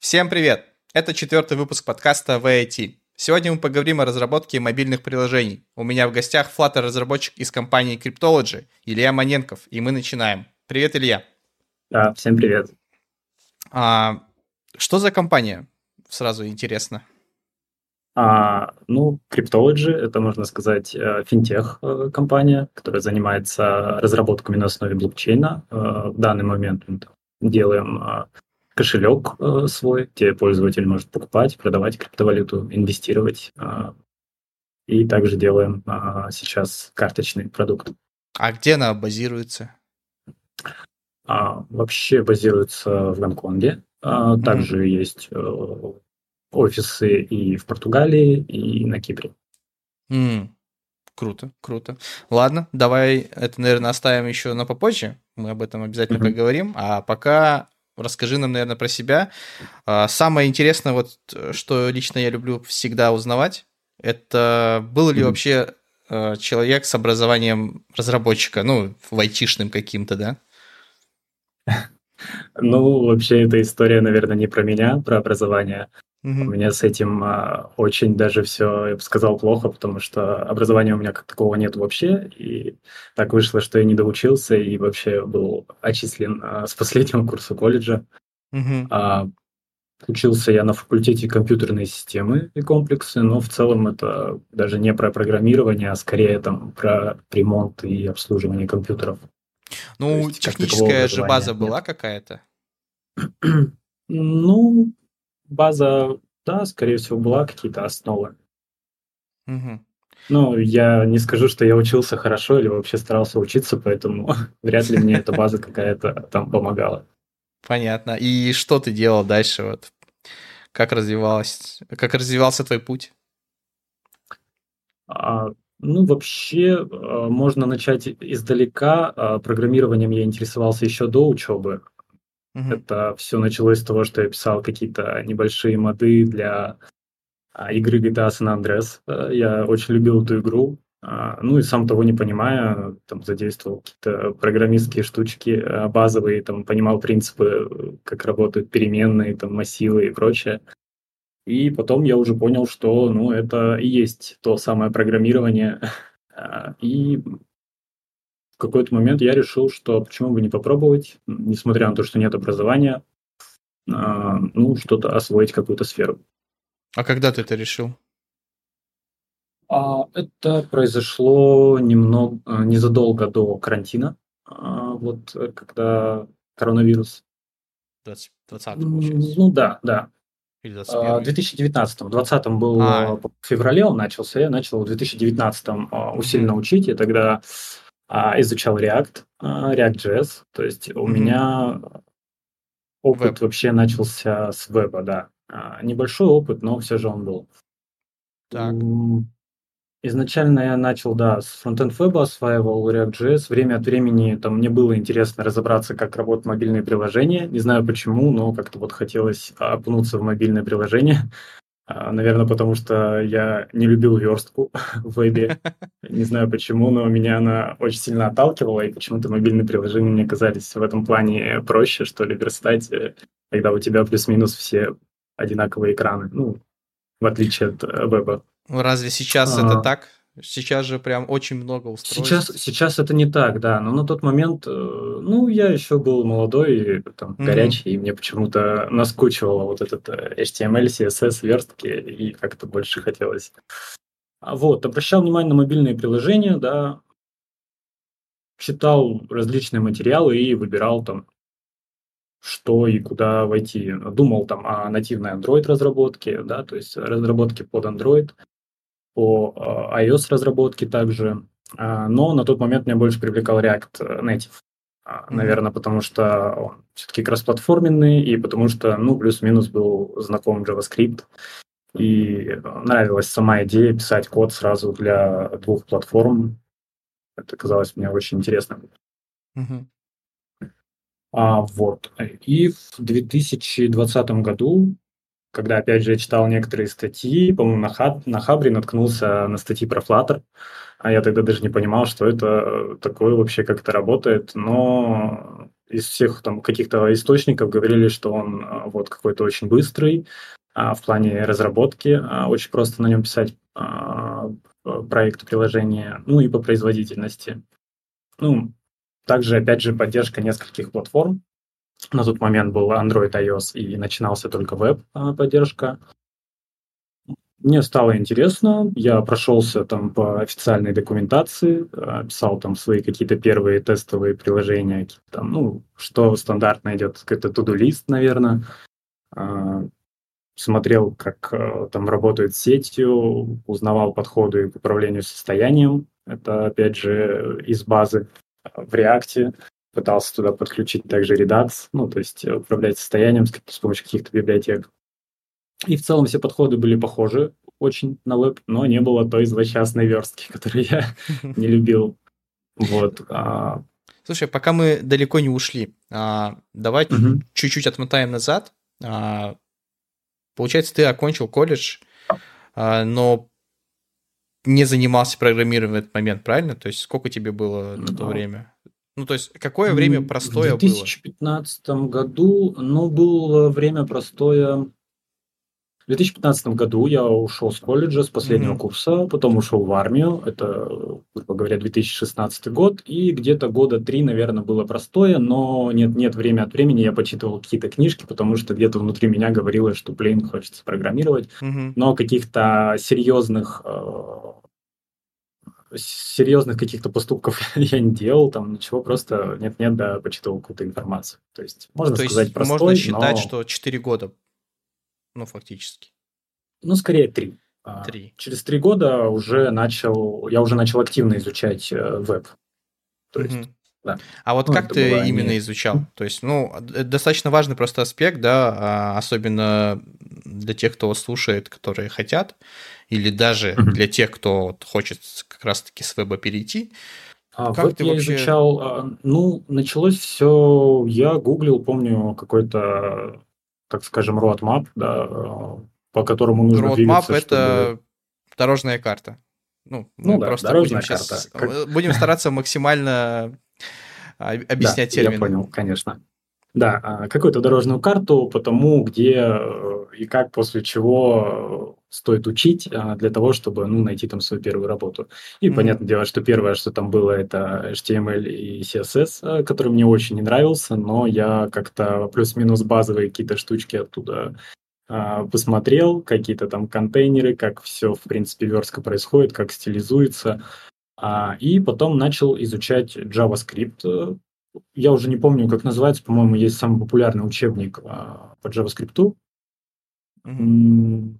Всем привет! Это четвертый выпуск подкаста VIT. Сегодня мы поговорим о разработке мобильных приложений. У меня в гостях Flutter-разработчик из компании Cryptology Илья Маненков, и мы начинаем. Привет, Илья. Да, всем привет. А, что за компания? Сразу интересно. А, ну, Cryptology — это, можно сказать, э, финтех-компания, которая занимается разработками на основе блокчейна. Э, в данный момент мы делаем э, кошелек свой, где пользователь может покупать, продавать криптовалюту, инвестировать. И также делаем сейчас карточный продукт. А где она базируется? А, вообще базируется в Гонконге. А, также mm-hmm. есть офисы и в Португалии, и на Кипре. Mm. Круто, круто. Ладно, давай это, наверное, оставим еще на попозже. Мы об этом обязательно mm-hmm. поговорим. А пока расскажи нам, наверное, про себя. А, самое интересное, вот что лично я люблю всегда узнавать, это был ли mm-hmm. вообще а, человек с образованием разработчика, ну, в айтишным каким-то, да? Ну, вообще, эта история, наверное, не про меня, про образование. Угу. У меня с этим а, очень даже все, я бы сказал, плохо, потому что образования у меня как такого нет вообще. И так вышло, что я не доучился и вообще был отчислен а, с последнего курса колледжа. Угу. А, учился я на факультете компьютерной системы и комплексы, но в целом это даже не про программирование, а скорее там про ремонт и обслуживание компьютеров. Ну, есть, техническая же база нет. была какая-то? ну, база, да, скорее всего, была какие-то основы. Угу. Ну, я не скажу, что я учился хорошо или вообще старался учиться, поэтому вряд ли мне эта база какая-то там помогала. Понятно. И что ты делал дальше? Вот как развивалась, как развивался твой путь? А, ну, вообще, а, можно начать издалека. А, программированием я интересовался еще до учебы. Угу. Это все началось с того, что я писал какие-то небольшие моды для а, игры GTA San Andreas. Э, я очень любил эту игру. А, ну и сам того не понимая, там задействовал какие-то программистские штучки а, базовые, там понимал принципы, как работают переменные, там массивы и прочее. И потом я уже понял, что ну, это и есть то самое программирование. И какой-то момент я решил, что почему бы не попробовать, несмотря на то, что нет образования, а, ну, что-то освоить, какую-то сферу. А когда ты это решил? А, это произошло немного, а, незадолго до карантина, а, вот когда коронавирус. 20, 20 получается. Ну да, да. Или 21 В 2019 в 2020 был а. в феврале он начался, я начал в 2019 усиленно учить, и тогда изучал React, а, React.js. То есть у mm-hmm. меня опыт Веб. вообще начался с веба, да. А, небольшой опыт, но все же он был. Так. Изначально я начал, да, с фронтенд веба осваивал React.js. Время от времени там мне было интересно разобраться, как работают мобильные приложения. Не знаю почему, но как-то вот хотелось окунуться в мобильное приложение. А, Наверное, потому что я не любил верстку в вебе. Не знаю почему, но меня она очень сильно отталкивала, и почему-то мобильные приложения мне казались в этом плане проще, что ли, верстать, э, когда у тебя плюс-минус все одинаковые экраны, ну, в отличие от э, веба. Разве сейчас а... это так? Сейчас же прям очень много устройств. Сейчас, сейчас это не так, да. Но на тот момент, э, ну, я еще был молодой, там, mm-hmm. горячий, и мне почему-то наскучивало вот этот э, HTML, CSS, верстки, и как-то больше хотелось. А вот, обращал внимание на мобильные приложения, да, читал различные материалы и выбирал там, что и куда войти. Думал там о нативной Android разработке, да, то есть разработке под Android – по а, iOS разработке также, а, но на тот момент меня больше привлекал React Native. Mm-hmm. Наверное, потому что он все-таки кроссплатформенный, и потому что, ну, плюс-минус был знаком JavaScript, и нравилась сама идея писать код сразу для двух платформ. Это казалось мне очень интересным. Mm-hmm. А, вот. И в 2020 году когда, опять же, я читал некоторые статьи, по-моему, на, Хаб, на Хабре наткнулся на статьи про Flutter, А я тогда даже не понимал, что это такое вообще, как это работает. Но из всех там каких-то источников говорили, что он а, вот какой-то очень быстрый а, в плане разработки, а, очень просто на нем писать проект приложения, ну и по производительности. Ну, также, опять же, поддержка нескольких платформ. На тот момент был Android, iOS и начинался только веб-поддержка. Мне стало интересно, я прошелся там по официальной документации, э, писал там свои какие-то первые тестовые приложения, там, ну, что стандартно идет, какой-то to-do-лист, наверное. А, смотрел, как там работают сетью, узнавал подходы к управлению состоянием. Это, опять же, из базы в React. Пытался туда подключить также Redux, ну, то есть управлять состоянием с, с помощью каких-то библиотек. И в целом все подходы были похожи очень на веб, но не было той злосчастной верстки, которую я не любил. Вот. А. Слушай, пока мы далеко не ушли, а, давай чуть-чуть отмотаем назад. А, получается, ты окончил колледж, но не занимался программированием в этот момент, правильно? То есть сколько тебе было на то время? Ну, то есть какое время простое было? В 2015 было? году, ну, было время простое в 2015 году я ушел с колледжа, с последнего mm-hmm. курса, потом ушел в армию, это, грубо говоря, 2016 год, и где-то года три, наверное, было простое, но нет, нет, время от времени я почитывал какие-то книжки, потому что где-то внутри меня говорилось, что, блин, хочется программировать, mm-hmm. но каких-то серьезных э, серьезных каких-то поступков я не делал, там ничего, просто нет-нет, да, почитывал какую-то информацию. То есть, можно То сказать, есть простой, можно считать, но... что 4 года ну, фактически. Ну, скорее три. А, три. Через три года уже начал, я уже начал активно изучать э, веб. То есть, mm да. А вот ну, как ты было именно не... изучал? То есть, ну, это достаточно важный просто аспект, да, а, особенно для тех, кто слушает, которые хотят, или даже mm-hmm. для тех, кто хочет как раз-таки с веба перейти. А, как ты я вообще... изучал, а, ну, началось все, я гуглил, помню, какой-то так скажем, roadmap, да, по которому нужно roadmap двигаться. Roadmap – это чтобы... дорожная карта. Ну, ну да, просто будем карта. Сейчас, как... Будем стараться максимально объяснять да, термины. я понял, конечно. Да, а, какую-то дорожную карту по тому, где э, и как, после чего стоит учить а, для того, чтобы ну, найти там свою первую работу. И mm-hmm. понятное дело, что первое, что там было, это HTML и CSS, э, который мне очень не нравился, но я как-то плюс-минус базовые какие-то штучки оттуда а, посмотрел, какие-то там контейнеры, как все, в принципе, верстка происходит, как стилизуется. А, и потом начал изучать JavaScript, я уже не помню, как называется, по-моему, есть самый популярный учебник а, по JavaScript. Mm-hmm.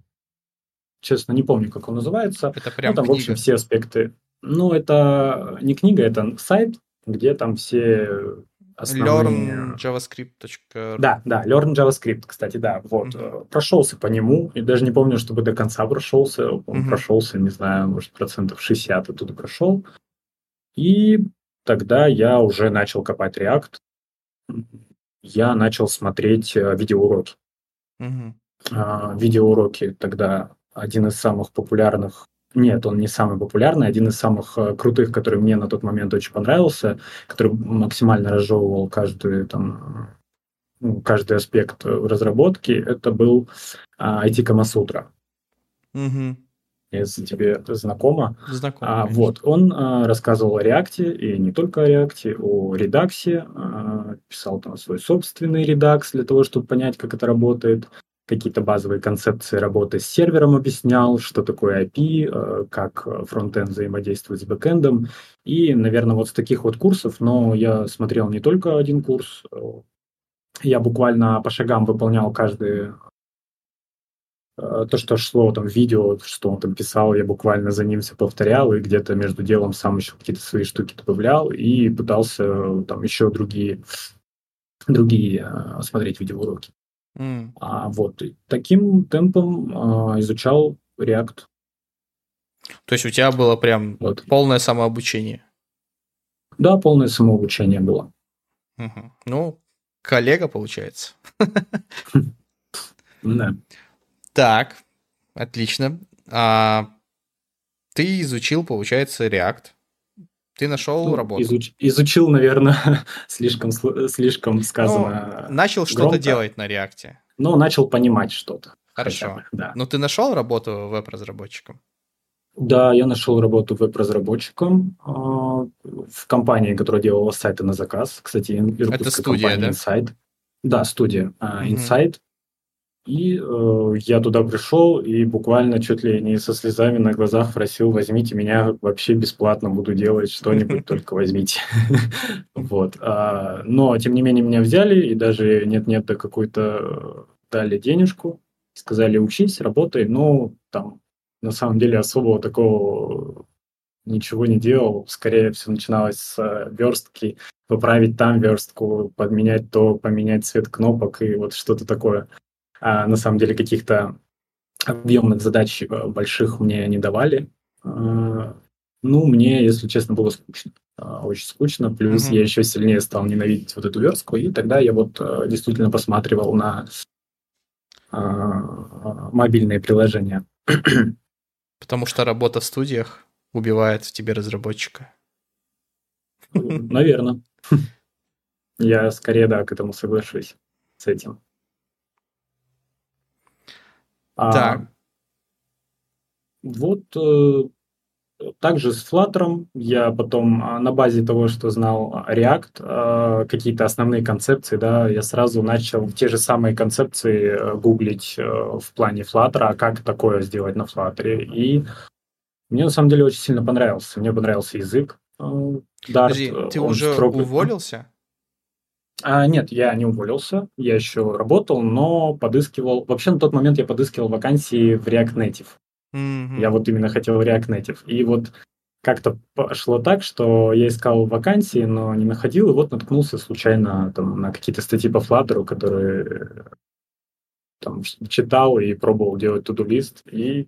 Честно, не помню, как он называется. Это прям ну, там, книга. в общем, все аспекты. Ну, это не книга, это сайт, где там все основные... learnjavascript.ru Да, да, Learn JavaScript, кстати, да, вот. Mm-hmm. Прошелся по нему, и даже не помню, чтобы до конца прошелся. Он mm-hmm. прошелся, не знаю, может, процентов 60 оттуда прошел. И тогда я уже начал копать React. Я начал смотреть э, видеоуроки. А, видеоуроки тогда один из самых популярных нет, он не самый популярный, один из самых э, крутых, который мне на тот момент очень понравился, который максимально разжевывал каждую там ну, каждый аспект разработки, это был а, IT Камасутра. Угу если тебе знакомо. Знакомо. А, вот, он а, рассказывал о React, и не только о React, о Redux, а, писал там свой собственный Redux для того, чтобы понять, как это работает, какие-то базовые концепции работы с сервером объяснял, что такое IP, а, как фронтенд взаимодействует с бэкэндом. И, наверное, вот с таких вот курсов, но я смотрел не только один курс, я буквально по шагам выполнял каждый Э, то, что шло там видео, что он там писал, я буквально за ним все повторял, и где-то между делом сам еще какие-то свои штуки добавлял, и пытался э, там еще другие, другие э, смотреть видеоуроки. Mm. А, вот, и таким темпом а, изучал React. То есть у тебя было прям вот. полное самообучение? Да, полное самообучение было. Угу. Ну, коллега получается. Да. Так, отлично. А, ты изучил, получается, React. Ты нашел ну, работу. Изуч, изучил, наверное, слишком, слишком сказано. Ну, начал что-то делать на React. Ну, начал понимать что-то. Хорошо. Бы, да. Но ты нашел работу веб-разработчиком? Да, я нашел работу веб-разработчиком э, в компании, которая делала сайты на заказ. Кстати, это студия, да? Insight. Да, студия э, Insight. И э, я туда пришел и буквально чуть ли не со слезами на глазах просил, возьмите меня вообще бесплатно, буду делать что-нибудь, только возьмите. Вот. А, но, тем не менее, меня взяли и даже нет-нет, да какую-то дали денежку, сказали, учись, работай, но там на самом деле особого такого ничего не делал. Скорее все начиналось с э, верстки, поправить там верстку, подменять то, поменять цвет кнопок и вот что-то такое. А на самом деле каких-то объемных задач э, больших мне не давали. А, ну, мне, если честно, было скучно. А, очень скучно. Плюс mm-hmm. я еще сильнее стал ненавидеть вот эту верстку. И тогда я вот э, действительно посматривал на мобильные приложения. Потому что работа в студиях убивает в тебе разработчика. Наверное. Я скорее, да, к этому соглашусь с этим. А, так. Вот э, также с Flutter я потом а, на базе того, что знал React, э, какие-то основные концепции, да, я сразу начал те же самые концепции э, гуглить э, в плане Flutter, а как такое сделать на Flutter. И мне на самом деле очень сильно понравился. Мне понравился язык. Dart, Подожди, ты уже строго... уволился? А, нет, я не уволился, я еще работал, но подыскивал... Вообще на тот момент я подыскивал вакансии в React Native. Mm-hmm. Я вот именно хотел React Native. И вот как-то пошло так, что я искал вакансии, но не находил, и вот наткнулся случайно там, на какие-то статьи по Flutter, которые там, читал и пробовал делать туду-лист, и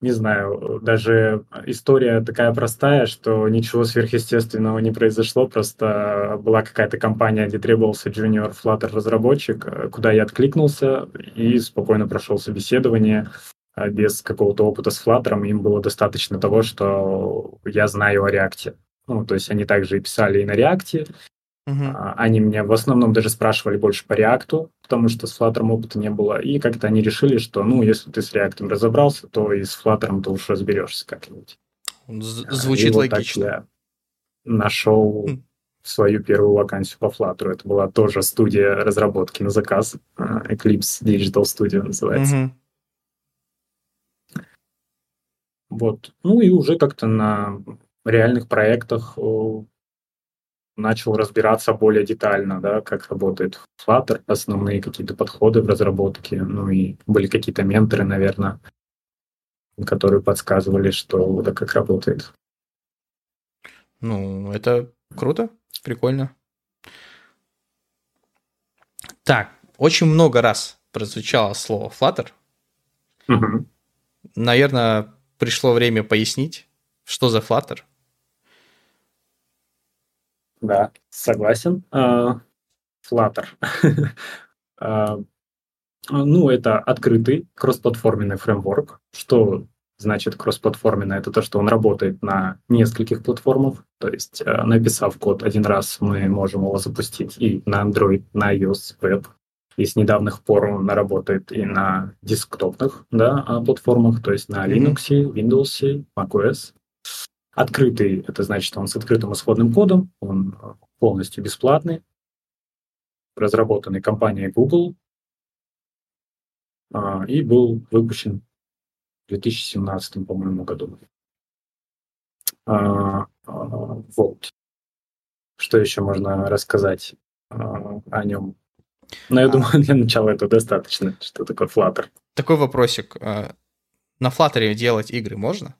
не знаю, даже история такая простая, что ничего сверхъестественного не произошло, просто была какая-то компания, где требовался junior Flutter разработчик, куда я откликнулся и спокойно прошел собеседование. А без какого-то опыта с Flutter им было достаточно того, что я знаю о React. Ну, то есть они также и писали и на React. Uh-huh. Они меня в основном даже спрашивали больше по React, потому что с Flutter опыта не было. И как-то они решили, что, ну, если ты с React разобрался, то и с Flutter ты уж разберешься как-нибудь. Звучит и логично. Вот так я нашел uh-huh. свою первую вакансию по Flutter. Это была тоже студия разработки на заказ. Eclipse Digital Studio называется. Uh-huh. Вот. Ну и уже как-то на реальных проектах начал разбираться более детально, да, как работает Flutter, основные какие-то подходы в разработке, ну и были какие-то менторы, наверное, которые подсказывали, что вот как работает. Ну, это круто, прикольно. Так, очень много раз прозвучало слово Flutter. Угу. Наверное, пришло время пояснить, что за Flutter. Да, согласен. А, Flutter. А, ну, это открытый кроссплатформенный фреймворк. Что значит кроссплатформенный? Это то, что он работает на нескольких платформах. То есть, а, написав код один раз, мы можем его запустить и на Android, на iOS, Web, и с недавних пор он работает и на десктопных да, платформах, то есть на Linux, Windows, macOS. Открытый, это значит, он с открытым исходным кодом, он полностью бесплатный, разработанный компанией Google а, и был выпущен в 2017, по-моему, году. А, вот. Что еще можно рассказать о нем? Но я а. думаю, для начала это достаточно, что такое Flutter. Такой вопросик. А, на Flutter делать игры можно?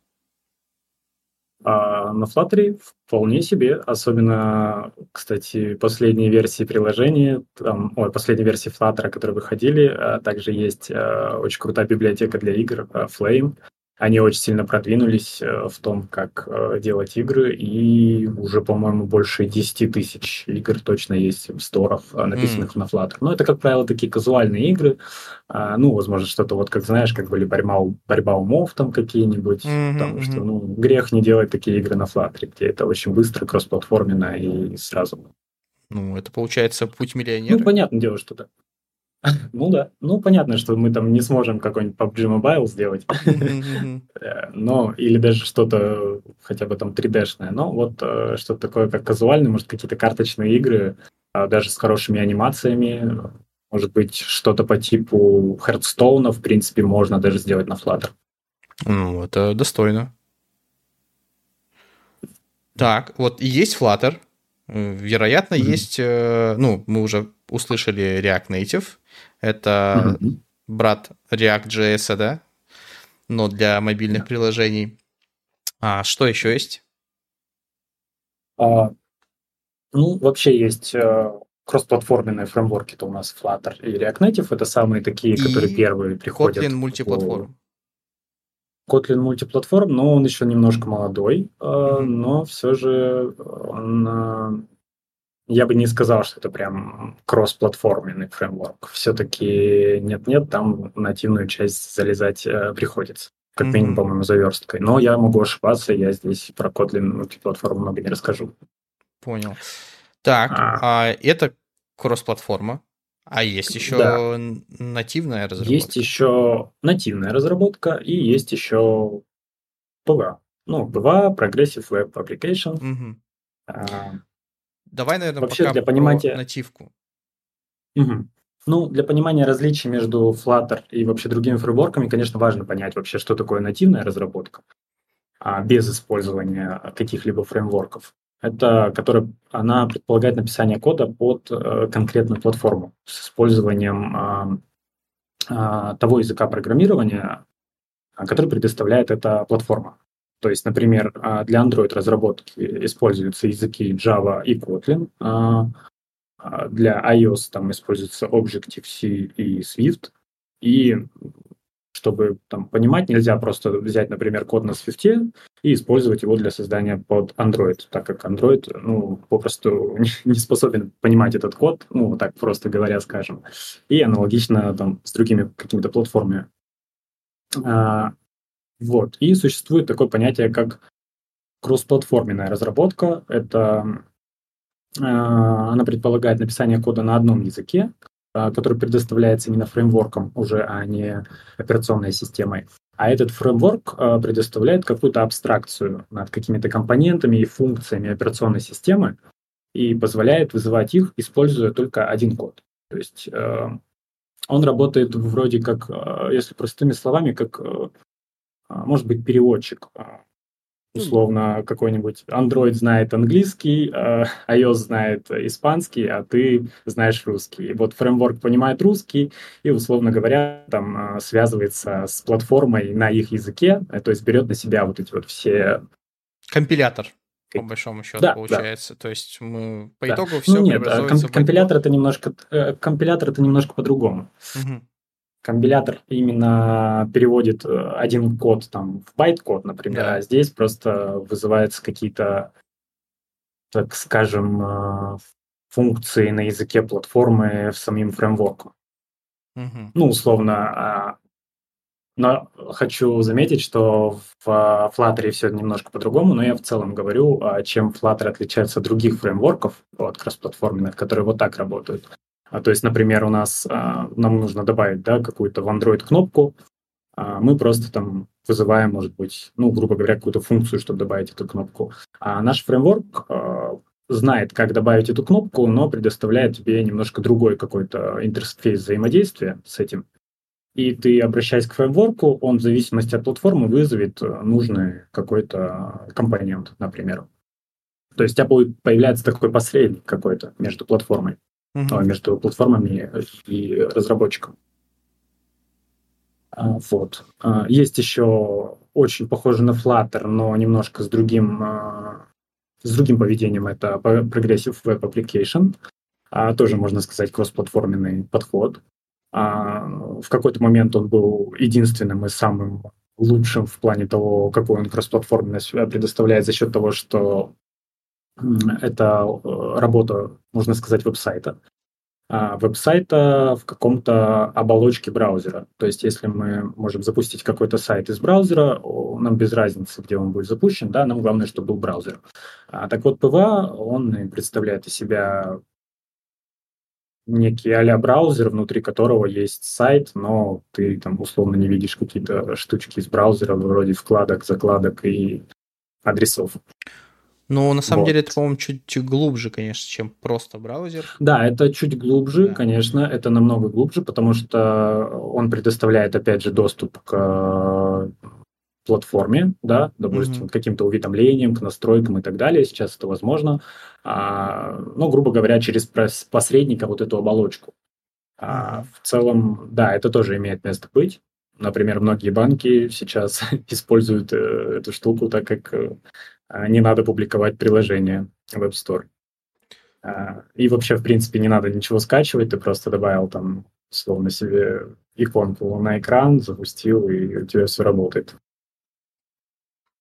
А на Flutter вполне себе, особенно, кстати, последние версии приложения, там, ой, последние версии Flutter, которые выходили, а также есть а, очень крутая библиотека для игр Flame, они очень сильно продвинулись э, в том, как э, делать игры, и уже, по-моему, больше 10 тысяч игр точно есть в сторах, э, написанных mm. на Flutter. Но это, как правило, такие казуальные игры. А, ну, возможно, что-то вот, как знаешь, как были борьба, борьба умов там какие-нибудь, mm-hmm, потому что, ну, грех не делать такие игры на Flutter, где это очень быстро, кроссплатформенно и сразу. Ну, это получается путь миллионера. Ну, понятное дело, что да. Ну да. Ну, понятно, что мы там не сможем какой-нибудь PUBG Mobile сделать. Э, но, или даже что-то хотя бы там 3D-шное. Но вот э, что-то такое, как казуальное, может, какие-то карточные игры, а даже с хорошими анимациями, может быть, что-то по типу Хардстоуна, в принципе, можно даже сделать на Flutter. Ну, это достойно. Так, вот есть Flutter, вероятно, mm-hmm. есть, э, ну, мы уже услышали React Native, это mm-hmm. брат React.js, да? Но для мобильных yeah. приложений. А что еще есть? А, ну, вообще есть э, кроссплатформенные фреймворки, это у нас Flutter и React Native, это самые такие, и которые первые приходят. Kotlin мультиплатформ. Kotlin мультиплатформ, но он еще немножко молодой, mm-hmm. но все же он э, я бы не сказал, что это прям кроссплатформенный фреймворк. Все-таки нет-нет, там нативную часть залезать э, приходится. Как mm-hmm. минимум, по-моему, заверсткой. Но я могу ошибаться, я здесь про Kotlin мультиплатформу много не расскажу. Понял. Так, а, а это кросс-платформа. А есть еще да. нативная разработка? Есть еще нативная разработка и есть еще PWA. Ну, PWA, Progressive Web Application. Угу. А, Давай, наверное, Вообще, пока для понимания... нативку. Угу. Ну, для понимания различий между Flutter и вообще другими фреймворками, конечно, важно понять вообще, что такое нативная разработка а, без использования каких-либо фреймворков. Это, которая, она предполагает написание кода под э, конкретную платформу с использованием э, э, того языка программирования, который предоставляет эта платформа. То есть, например, а, для Android разработки используются языки Java и Kotlin, а, а для iOS там используется Objective-C и Swift. И чтобы там понимать, нельзя просто взять, например, код на Swift и использовать его для создания под Android, так как Android, ну, попросту не способен понимать этот код, ну, так просто говоря, скажем. И аналогично там с другими какими-то платформами. Вот. И существует такое понятие, как кроссплатформенная разработка. Это э, она предполагает написание кода на одном языке, э, который предоставляется именно фреймворком уже, а не операционной системой. А этот фреймворк э, предоставляет какую-то абстракцию над какими-то компонентами и функциями операционной системы и позволяет вызывать их, используя только один код. То есть э, он работает вроде как, э, если простыми словами, как э, может быть, переводчик. А, условно, какой-нибудь Android знает английский, а, iOS знает испанский, а ты знаешь русский. И вот фреймворк понимает русский и, условно говоря, там связывается с платформой на их языке, э, то есть берет на себя вот эти вот все... Компилятор по большому счету да, получается. Да. То есть мы по да. итогу все ну, нет, комп- компилятор это немножко э, компилятор это немножко по-другому. Угу компилятор именно переводит э, один код там в байт-код, например, да. а здесь просто вызываются какие-то, так скажем, э, функции на языке платформы в самим фреймворком. Угу. Ну, условно, а, но хочу заметить, что в Flutter все немножко по-другому, но я в целом говорю, а, чем Flutter отличается от других фреймворков, вот, кроссплатформенных, которые вот так работают. А, то есть, например, у нас а, нам нужно добавить да, какую-то в Android кнопку, а, мы просто там вызываем, может быть, ну, грубо говоря, какую-то функцию, чтобы добавить эту кнопку. А наш фреймворк а, знает, как добавить эту кнопку, но предоставляет тебе немножко другой какой-то интерфейс взаимодействия с этим. И ты, обращаясь к фреймворку, он в зависимости от платформы вызовет нужный какой-то компонент, например. То есть у тебя появляется такой посредник какой-то между платформой угу. между платформами и разработчиком. А, вот. А, есть еще очень похоже на Flutter, но немножко с другим, с другим поведением. Это Progressive Web Application. Тоже, можно сказать, кроссплатформенный подход. В какой-то момент он был единственным и самым лучшим в плане того, какую он кроссплатформенность предоставляет за счет того, что это э, работа, можно сказать, веб-сайта. А веб-сайта в каком-то оболочке браузера. То есть, если мы можем запустить какой-то сайт из браузера, нам без разницы, где он будет запущен, да, нам главное, чтобы был браузер. А, так вот, PWA, он представляет из себя некий а браузер, внутри которого есть сайт, но ты там условно не видишь какие-то штучки из браузера вроде вкладок, закладок и адресов. Ну, на самом вот. деле, это, по-моему, чуть, чуть глубже, конечно, чем просто браузер. Да, это чуть глубже, да. конечно, это намного глубже, потому что он предоставляет, опять же, доступ к платформе, да, допустим, mm-hmm. к каким-то уведомлениям, к настройкам и так далее. Сейчас это возможно. А, ну, грубо говоря, через посредника вот эту оболочку. А, в целом, да, это тоже имеет место быть. Например, многие банки сейчас используют э, эту штуку, так как э, не надо публиковать приложение в App Store. А, и вообще, в принципе, не надо ничего скачивать, ты просто добавил там, словно себе иконку на экран, запустил, и у тебя все работает.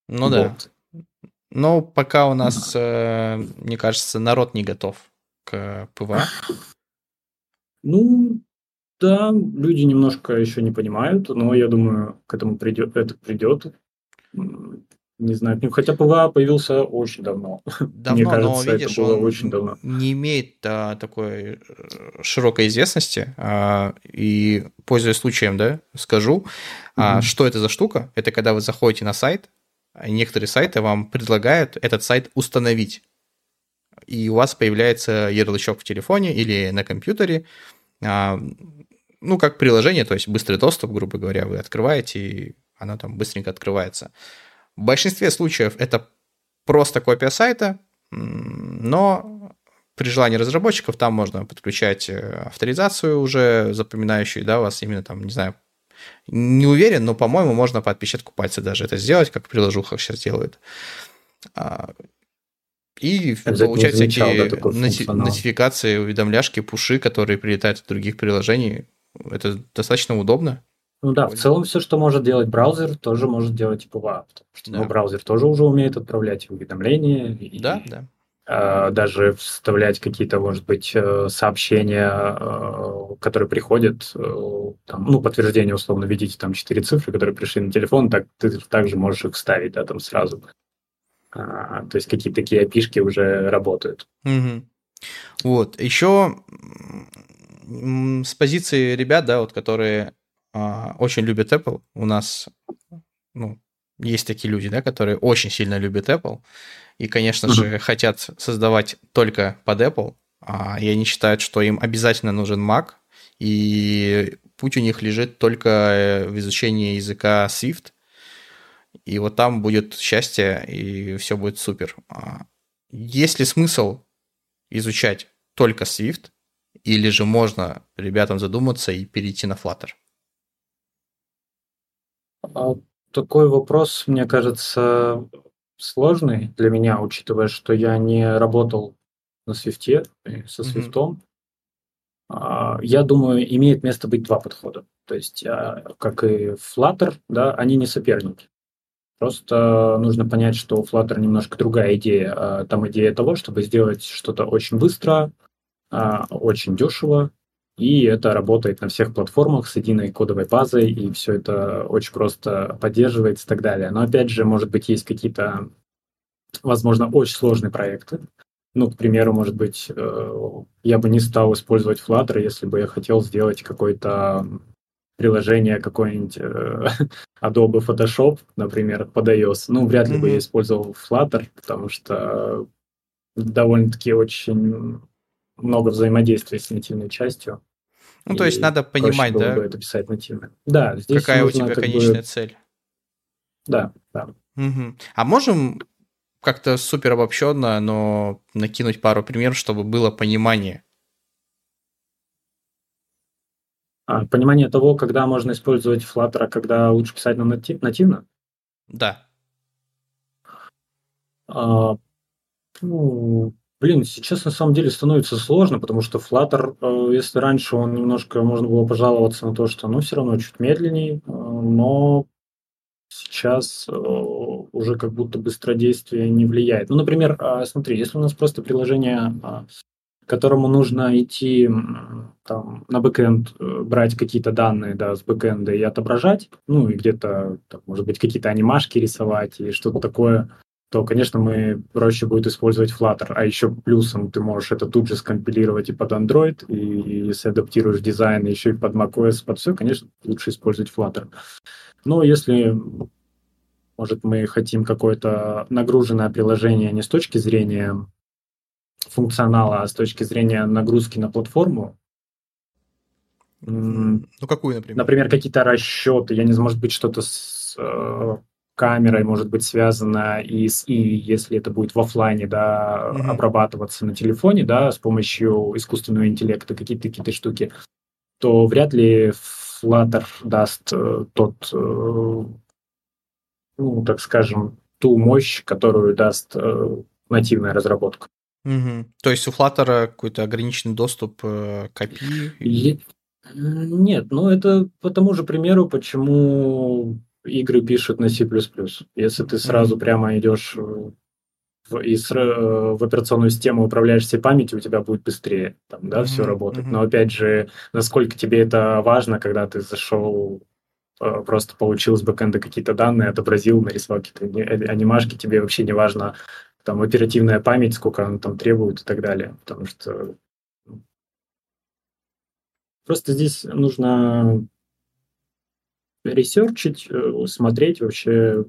Ну вот. да. Но пока у нас, э, мне кажется, народ не готов к PWA. Ну, да, люди немножко еще не понимают, но я думаю, к этому придет, это придет. Не знаю, хотя PWA появился очень давно. Давно, Мне кажется, но видишь, это было он очень давно. не имеет а, такой э, широкой известности. А, и пользуясь случаем, да, скажу, mm-hmm. а, что это за штука. Это когда вы заходите на сайт, некоторые сайты вам предлагают этот сайт установить. И у вас появляется ярлычок в телефоне или на компьютере, а, ну, как приложение, то есть быстрый доступ, грубо говоря, вы открываете, и оно там быстренько открывается. В большинстве случаев это просто копия сайта, но при желании разработчиков там можно подключать э, авторизацию уже запоминающую, да, у вас именно там, не знаю, не уверен, но, по-моему, можно по отпечатку пальца даже это сделать, как в приложухах сейчас делают. А, и получать всякие да, ноти- нотификации, уведомляшки, пуши, которые прилетают от других приложений. Это достаточно удобно. Ну да, в целом все, что может делать браузер, тоже может делать PWA, потому что да. ну, браузер тоже уже умеет отправлять уведомления. И, да, да. Э, даже вставлять какие-то, может быть, э, сообщения, э, которые приходят, там, ну, подтверждение, условно, видите там четыре цифры, которые пришли на телефон, так ты также можешь их вставить, да, там сразу. А, то есть какие-то такие опишки уже работают. Угу. Вот, еще с позиции ребят, да, вот, которые очень любят Apple, у нас, ну, есть такие люди, да, которые очень сильно любят Apple, и, конечно же, хотят создавать только под Apple, а, и они считают, что им обязательно нужен Mac, и путь у них лежит только э, в изучении языка Swift, и вот там будет счастье, и все будет супер. А, есть ли смысл изучать только Swift, или же можно ребятам задуматься и перейти на Flutter? А, такой вопрос, мне кажется, сложный для меня, учитывая, что я не работал на свифте, со свифтом. Mm-hmm. Я думаю, имеет место быть два подхода. То есть, а, как и Flutter, да, они не соперники. Просто нужно понять, что у Flutter немножко другая идея. Там идея того, чтобы сделать что-то очень быстро, очень дешево, и это работает на всех платформах с единой кодовой базой, и все это очень просто поддерживается и так далее. Но опять же, может быть, есть какие-то, возможно, очень сложные проекты. Ну, к примеру, может быть, э, я бы не стал использовать Flutter, если бы я хотел сделать какое-то приложение, какой-нибудь э, Adobe Photoshop, например, под iOS. Ну, вряд ли mm-hmm. бы я использовал Flutter, потому что довольно-таки очень много взаимодействия с нативной частью. Ну, то есть надо понимать, да? Бы это писать нативно. Да, здесь Какая у тебя конечная бы... цель? Да, да. Угу. А можем как-то супер обобщенно, но накинуть пару примеров, чтобы было понимание? А, понимание того, когда можно использовать Flutter, а когда лучше писать на натив, нативно? Да. А, ну, Блин, сейчас на самом деле становится сложно, потому что Flutter, э, если раньше он немножко можно было пожаловаться на то, что ну все равно чуть медленнее, э, но сейчас уже как будто быстродействие не влияет. Ну, например, а, смотри, если у нас просто приложение а, которому нужно идти там, на бэкэнд, э, брать какие-то данные да, с бэкэнда и отображать, ну и где-то, может быть, какие-то анимашки рисовать и что-то такое, то, конечно, мы проще будет использовать Flutter. А еще плюсом ты можешь это тут же скомпилировать и под Android, и если адаптируешь дизайн еще и под macOS, под все, конечно, лучше использовать Flutter. Но если, может, мы хотим какое-то нагруженное приложение не с точки зрения функционала, а с точки зрения нагрузки на платформу. Ну, какую, например? Например, какие-то расчеты, я не знаю, может быть, что-то с э, камерой может быть связано, и, с, и если это будет в офлайне, да, mm-hmm. обрабатываться на телефоне, да, с помощью искусственного интеллекта, какие-то какие-то штуки, то вряд ли Flutter даст э, тот, э, ну, так скажем, ту мощь, которую даст э, нативная разработка. Угу. То есть у Flutter какой-то ограниченный доступ э, к API? Нет, ну это по тому же примеру, почему игры пишут на C++. Если ты сразу прямо идешь в, и с, в операционную систему управляешь всей памятью, у тебя будет быстрее там, да, mm-hmm. все работать. Mm-hmm. Но опять же, насколько тебе это важно, когда ты зашел э, просто получил с бэкэнда какие-то данные, отобразил, нарисовал какие-то анимашки, тебе вообще не важно, там оперативная память, сколько она там требует и так далее. Потому что ну, просто здесь нужно ресерчить, э, смотреть вообще,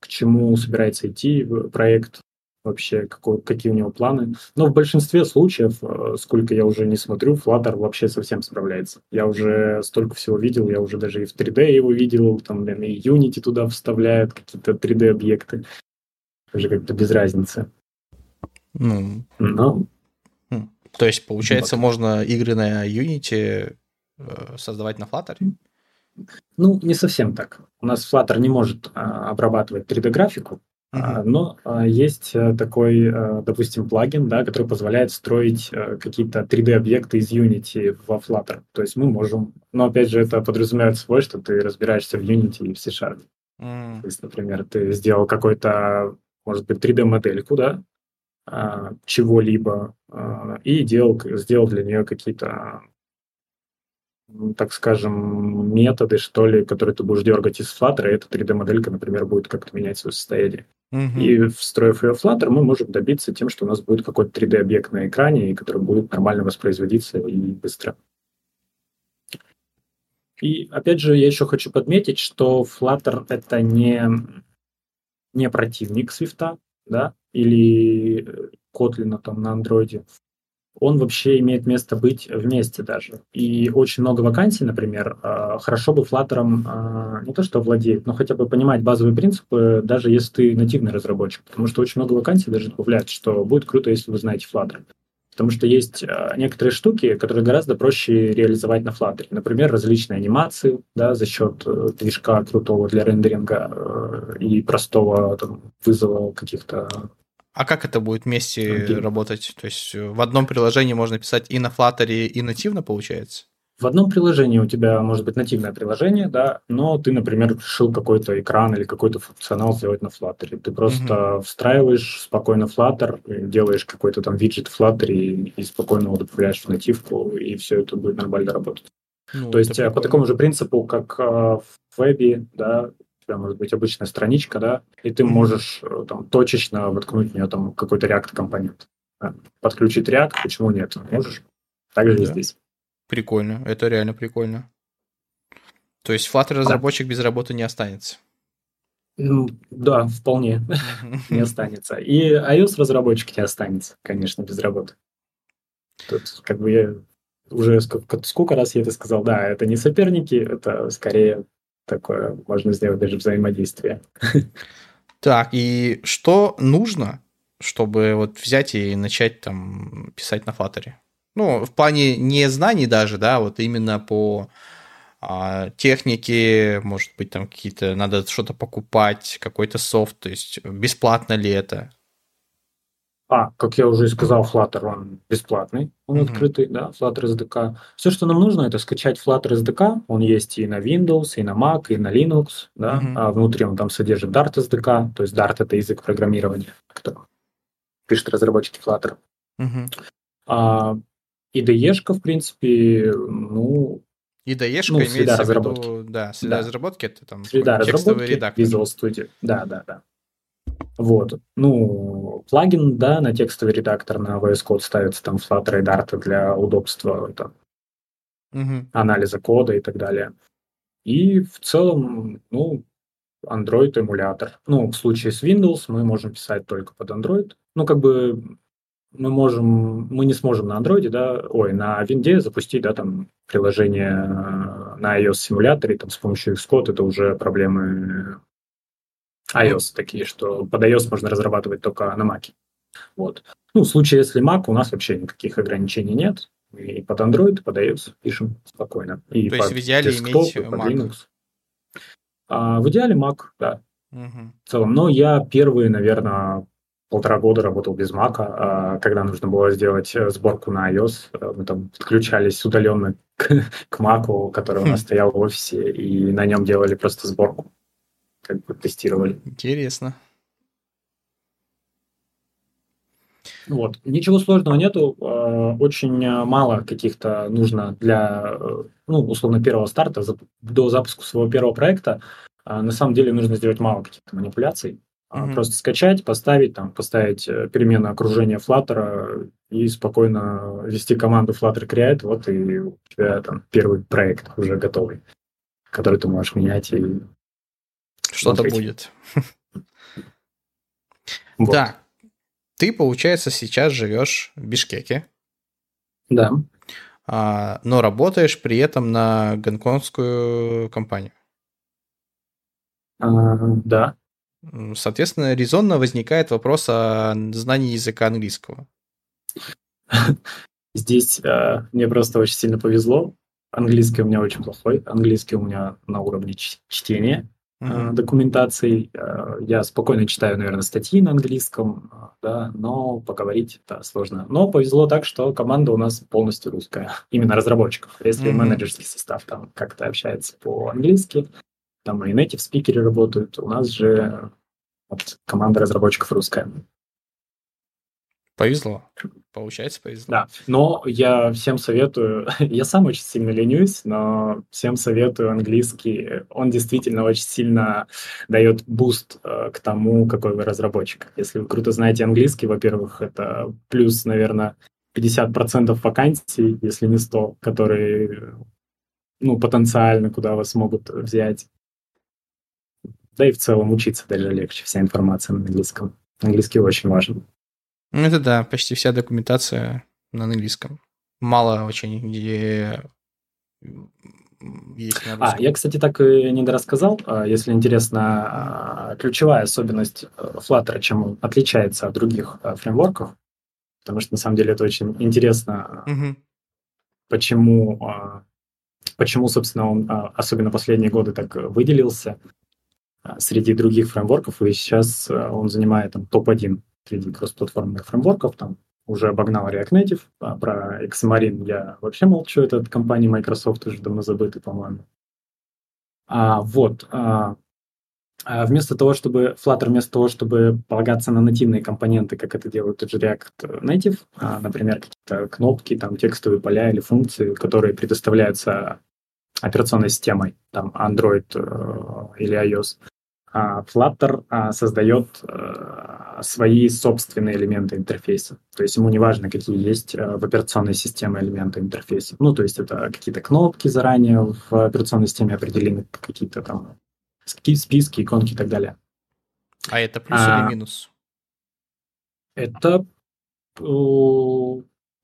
к чему собирается идти проект, вообще какой, какие у него планы. Но в большинстве случаев, э, сколько я уже не смотрю, Flutter вообще совсем справляется. Я уже столько всего видел, я уже даже и в 3D его видел, там, и Unity туда вставляют какие-то 3D-объекты уже как-то без разницы. Ну, Но... Хм. То есть, получается, вот. можно игры на Unity э, создавать на Flutter? Ну, не совсем так. У нас Flutter не может а, обрабатывать 3D-графику, uh-huh. а, но а, есть а, такой, а, допустим, плагин, да, который позволяет строить а, какие-то 3D-объекты из Unity во Flutter. То есть мы можем, но опять же это подразумевает свой, что ты разбираешься в Unity и в C-Sharp. Uh-huh. То есть, например, ты сделал какой-то может быть, 3D-модельку, да, а, чего-либо, а, и делал, сделал для нее какие-то, так скажем, методы, что ли, которые ты будешь дергать из Flutter, и эта 3D-моделька, например, будет как-то менять свое состояние. Uh-huh. И встроив ее в Flutter, мы можем добиться тем, что у нас будет какой-то 3D-объект на экране, и который будет нормально воспроизводиться и быстро. И опять же, я еще хочу подметить, что Flutter это не не противник Swift, да, или Kotlin там на андроиде, он вообще имеет место быть вместе даже. И очень много вакансий, например, а, хорошо бы Flutter а, не то что владеть, но хотя бы понимать базовые принципы, даже если ты нативный разработчик. Потому что очень много вакансий даже добавляют, что будет круто, если вы знаете Flutter. Потому что есть э, некоторые штуки, которые гораздо проще реализовать на Flutter. Например, различные анимации да, за счет э, движка крутого для рендеринга э, и простого там, вызова каких-то а как это будет вместе okay. работать? То есть в одном приложении можно писать и на Flutter, и нативно получается? В одном приложении у тебя может быть нативное приложение, да, но ты, например, решил какой-то экран или какой-то функционал сделать на Flutter. Ты просто mm-hmm. встраиваешь спокойно Flutter, делаешь какой-то там виджет в Flutter и, и спокойно его добавляешь в нативку, и все это будет нормально работать. Ну, То есть э, по такому же принципу, как э, в вебе, да, тебя может быть обычная страничка, да, и ты можешь э, там точечно воткнуть в нее там какой-то React компонент. Да. Подключить React, почему нет? Можешь. Также да. и здесь. Прикольно, это реально прикольно. То есть Flutter разработчик без работы не останется. Ну, да, вполне не останется. И iOS разработчик не останется, конечно, без работы. Тут как бы я уже сколько, сколько раз я это сказал, да, это не соперники, это скорее такое можно сделать даже взаимодействие. Так, и что нужно, чтобы вот взять и начать там писать на Flutter? Ну, в плане не знаний даже, да, вот именно по а, технике, может быть, там какие-то, надо что-то покупать, какой-то софт, то есть бесплатно ли это? А, как я уже и сказал, Flutter, он бесплатный, он mm-hmm. открытый, да, Flutter SDK. Все, что нам нужно, это скачать Flutter SDK. Он есть и на Windows, и на Mac, и на Linux, да. Mm-hmm. А внутри он там содержит Dart SDK, то есть Dart это язык программирования, который пишут разработчики Flutter. Mm-hmm. А, IDE-шка, в принципе, ну, IDE-шка ну, имеется разработки. в виду, да, среда да. разработки, это там среда текстовый редактор. Visual Studio, да, да, да. Вот. Ну, плагин, да, на текстовый редактор на VS Code ставится там Flutter и Dart для удобства там, угу. анализа кода и так далее. И в целом, ну, Android эмулятор. Ну, в случае с Windows мы можем писать только под Android. Ну, как бы мы можем, мы не сможем на Android, да, ой, на Винде запустить, да, там приложение на iOS симуляторе, там с помощью Xcode это уже проблемы iOS такие, что под iOS можно разрабатывать только на Mac. Вот. Ну, в случае, если Mac, у нас вообще никаких ограничений нет. И под Android, и под iOS пишем спокойно. И То есть в идеале иметь Mac? Linux. А, в идеале Mac, да. Угу. В целом. Но я первые, наверное, полтора года работал без Mac, а, когда нужно было сделать э, сборку на iOS. Э, мы там подключались удаленно к, к Mac, который у нас хм. стоял в офисе, и на нем делали просто сборку как бы тестировали. Интересно. Вот. Ничего сложного нету. А, очень мало каких-то нужно для, э, ну, условно, первого старта, до запуска своего первого проекта. А, на самом деле нужно сделать мало каких-то манипуляций. Mm-hmm. Просто скачать, поставить, там, поставить э, перемены окружения Flutter и спокойно вести команду Flutter Create, вот и у тебя там первый проект уже готовый, который ты можешь менять и что-то будет. Вот. Да. Ты, получается, сейчас живешь в Бишкеке. Да. А, но работаешь при этом на гонконгскую компанию. А, да. Соответственно, резонно возникает вопрос о знании языка английского. Здесь э, мне просто очень сильно повезло. Английский у меня очень плохой. Английский у меня на уровне чтения mm-hmm. документацией. Э, я спокойно читаю, наверное, статьи на английском, э, да, но поговорить это сложно. Но повезло так, что команда у нас полностью русская, именно разработчиков. Если mm-hmm. менеджерский состав там как-то общается по-английски, там и native спикеры работают, у нас же вот, команда разработчиков русская. Повезло. Получается, повезло. Да, но я всем советую, я сам очень сильно ленюсь, но всем советую английский. Он действительно очень сильно дает буст э, к тому, какой вы разработчик. Если вы круто знаете английский, во-первых, это плюс, наверное, 50% вакансий, если не 100, которые ну, потенциально куда вас могут взять. Да и в целом учиться даже легче, вся информация на английском. Английский очень важен. Ну, это да, почти вся документация на английском. Мало очень, где есть на А, я, кстати, так и не дорассказал. А, если интересно, а, ключевая особенность э, Flutter, чем он отличается от других э, фреймворков, потому что на самом деле это очень интересно, угу. почему, почему, собственно, он, особенно последние годы, так выделился среди других фреймворков, и сейчас он занимает там топ-1 среди кроссплатформенных фреймворков, там уже обогнал React Native, а про Xamarin я вообще молчу, это от компании Microsoft уже давно забытый, по-моему. А, вот, а, а вместо того, чтобы Flutter, вместо того, чтобы полагаться на нативные компоненты, как это делает тот же React Native, а, например, какие-то кнопки, там, текстовые поля или функции, которые предоставляются операционной системой, там, Android э, или iOS, Flutter а, создает э, свои собственные элементы интерфейса. То есть ему не важно, какие есть э, в операционной системе элементы интерфейса. Ну, то есть это какие-то кнопки заранее в операционной системе определены, какие-то там списки, иконки и так далее. А это плюс а, или минус? Это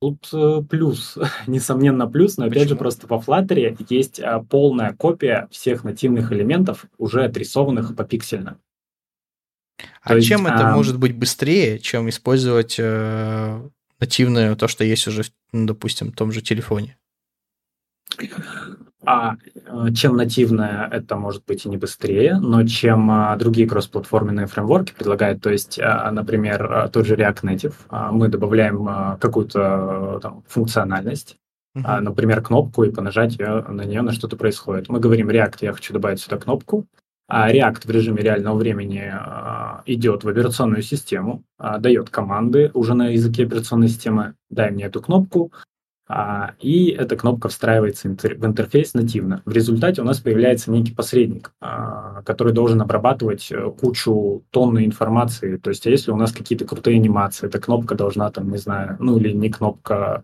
Тут э, плюс, несомненно плюс, но опять же просто во Flutter есть а, полная копия всех нативных элементов, уже отрисованных попиксельно. А то чем есть, это а... может быть быстрее, чем использовать э, нативное, то, что есть уже, ну, допустим, в том же телефоне? А э, чем нативная, это может быть и не быстрее, но чем а, другие кроссплатформенные фреймворки предлагают, то есть, а, например, а, тот же React Native, мы добавляем какую-то там, функциональность, uh-huh. например, кнопку, и по нажатию на нее на что-то происходит. Мы говорим React, я хочу добавить сюда кнопку, а React в режиме реального времени идет в операционную систему, дает команды уже на языке операционной системы, дай мне эту кнопку, и эта кнопка встраивается в интерфейс нативно. В результате у нас появляется некий посредник, а, который должен обрабатывать э, кучу тонны информации. То есть, а если у нас какие-то крутые анимации, эта кнопка должна там, не знаю, ну или не кнопка,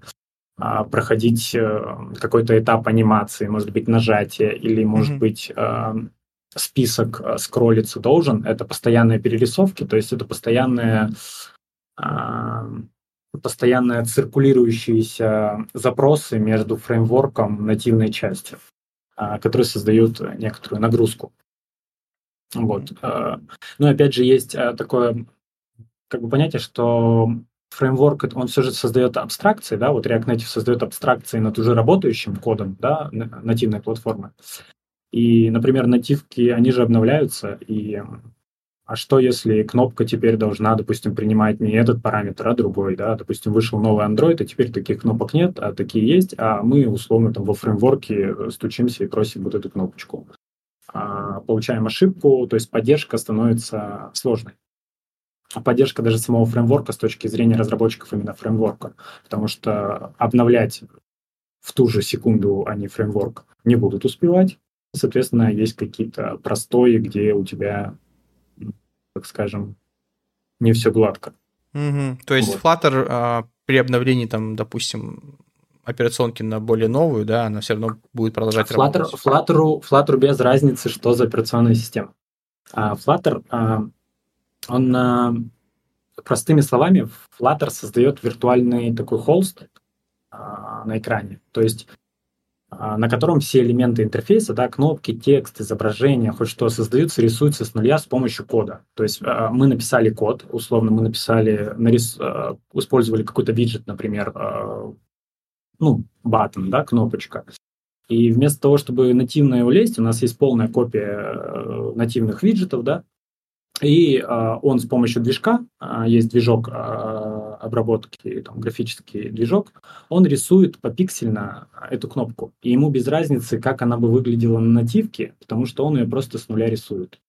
а проходить э, какой-то этап анимации, может быть, нажатие, или, может mm-hmm. быть, список э, скроллиться должен. Это постоянные перерисовки, то есть это постоянные постоянно циркулирующиеся запросы между фреймворком нативной части, а, которые создают некоторую нагрузку. Вот. А, ну, опять же, есть а, такое как бы понятие, что фреймворк, он все же создает абстракции, да, вот React Native создает абстракции над уже работающим кодом, да, нативной платформы. И, например, нативки, они же обновляются, и а что, если кнопка теперь должна, допустим, принимать не этот параметр, а другой, да, допустим, вышел новый Android, и теперь таких кнопок нет, а такие есть, а мы, условно, там во фреймворке стучимся и просим вот эту кнопочку. А, получаем ошибку, то есть поддержка становится сложной. А поддержка даже самого фреймворка с точки зрения разработчиков именно фреймворка, потому что обновлять в ту же секунду они фреймворк не будут успевать. Соответственно, есть какие-то простои, где у тебя так скажем, не все гладко. Угу. То есть вот. Flutter а, при обновлении, там, допустим, операционки на более новую, да, она все равно будет продолжать Flutter, работать. Flutter, Flutter без разницы, что за операционная система. А Flutter, а, он, а, простыми словами, Flutter создает виртуальный такой холст а, на экране. То есть на котором все элементы интерфейса, да, кнопки, текст, изображения, хоть что создаются, рисуются с нуля с помощью кода. То есть а, мы написали код, условно мы написали, нарис, а, использовали какой-то виджет, например, ну, button, да, кнопочка. И вместо того, чтобы нативно его лезть, у нас есть полная копия э, нативных виджетов, да, и он с помощью движка, есть движок обработки, там, графический движок, он рисует попиксельно эту кнопку. И ему без разницы, как она бы выглядела на нативке, потому что он ее просто с нуля рисует.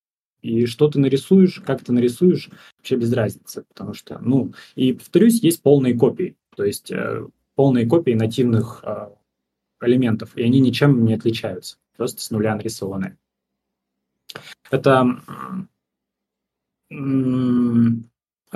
И что ты нарисуешь, как ты нарисуешь, вообще без разницы. Потому что, ну, и повторюсь, есть полные копии. То есть э, полные копии нативных э, элементов, и они ничем не отличаются. Просто с нуля нарисованы. Это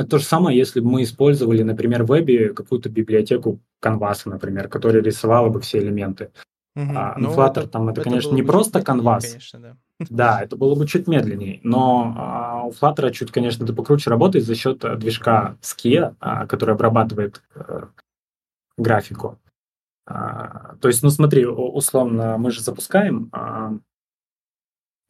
это то же самое, если бы мы использовали, например, в вебе какую-то библиотеку Canvas, например, которая рисовала бы все элементы. Угу. А, ну, Flutter там это, это конечно, не просто Canvas. Конечно, да. да, это было бы чуть медленнее, но а, у Flutter чуть, конечно, это покруче работает за счет а, движка Skia, а, который обрабатывает а, графику. А, то есть, ну смотри, условно, мы же запускаем а,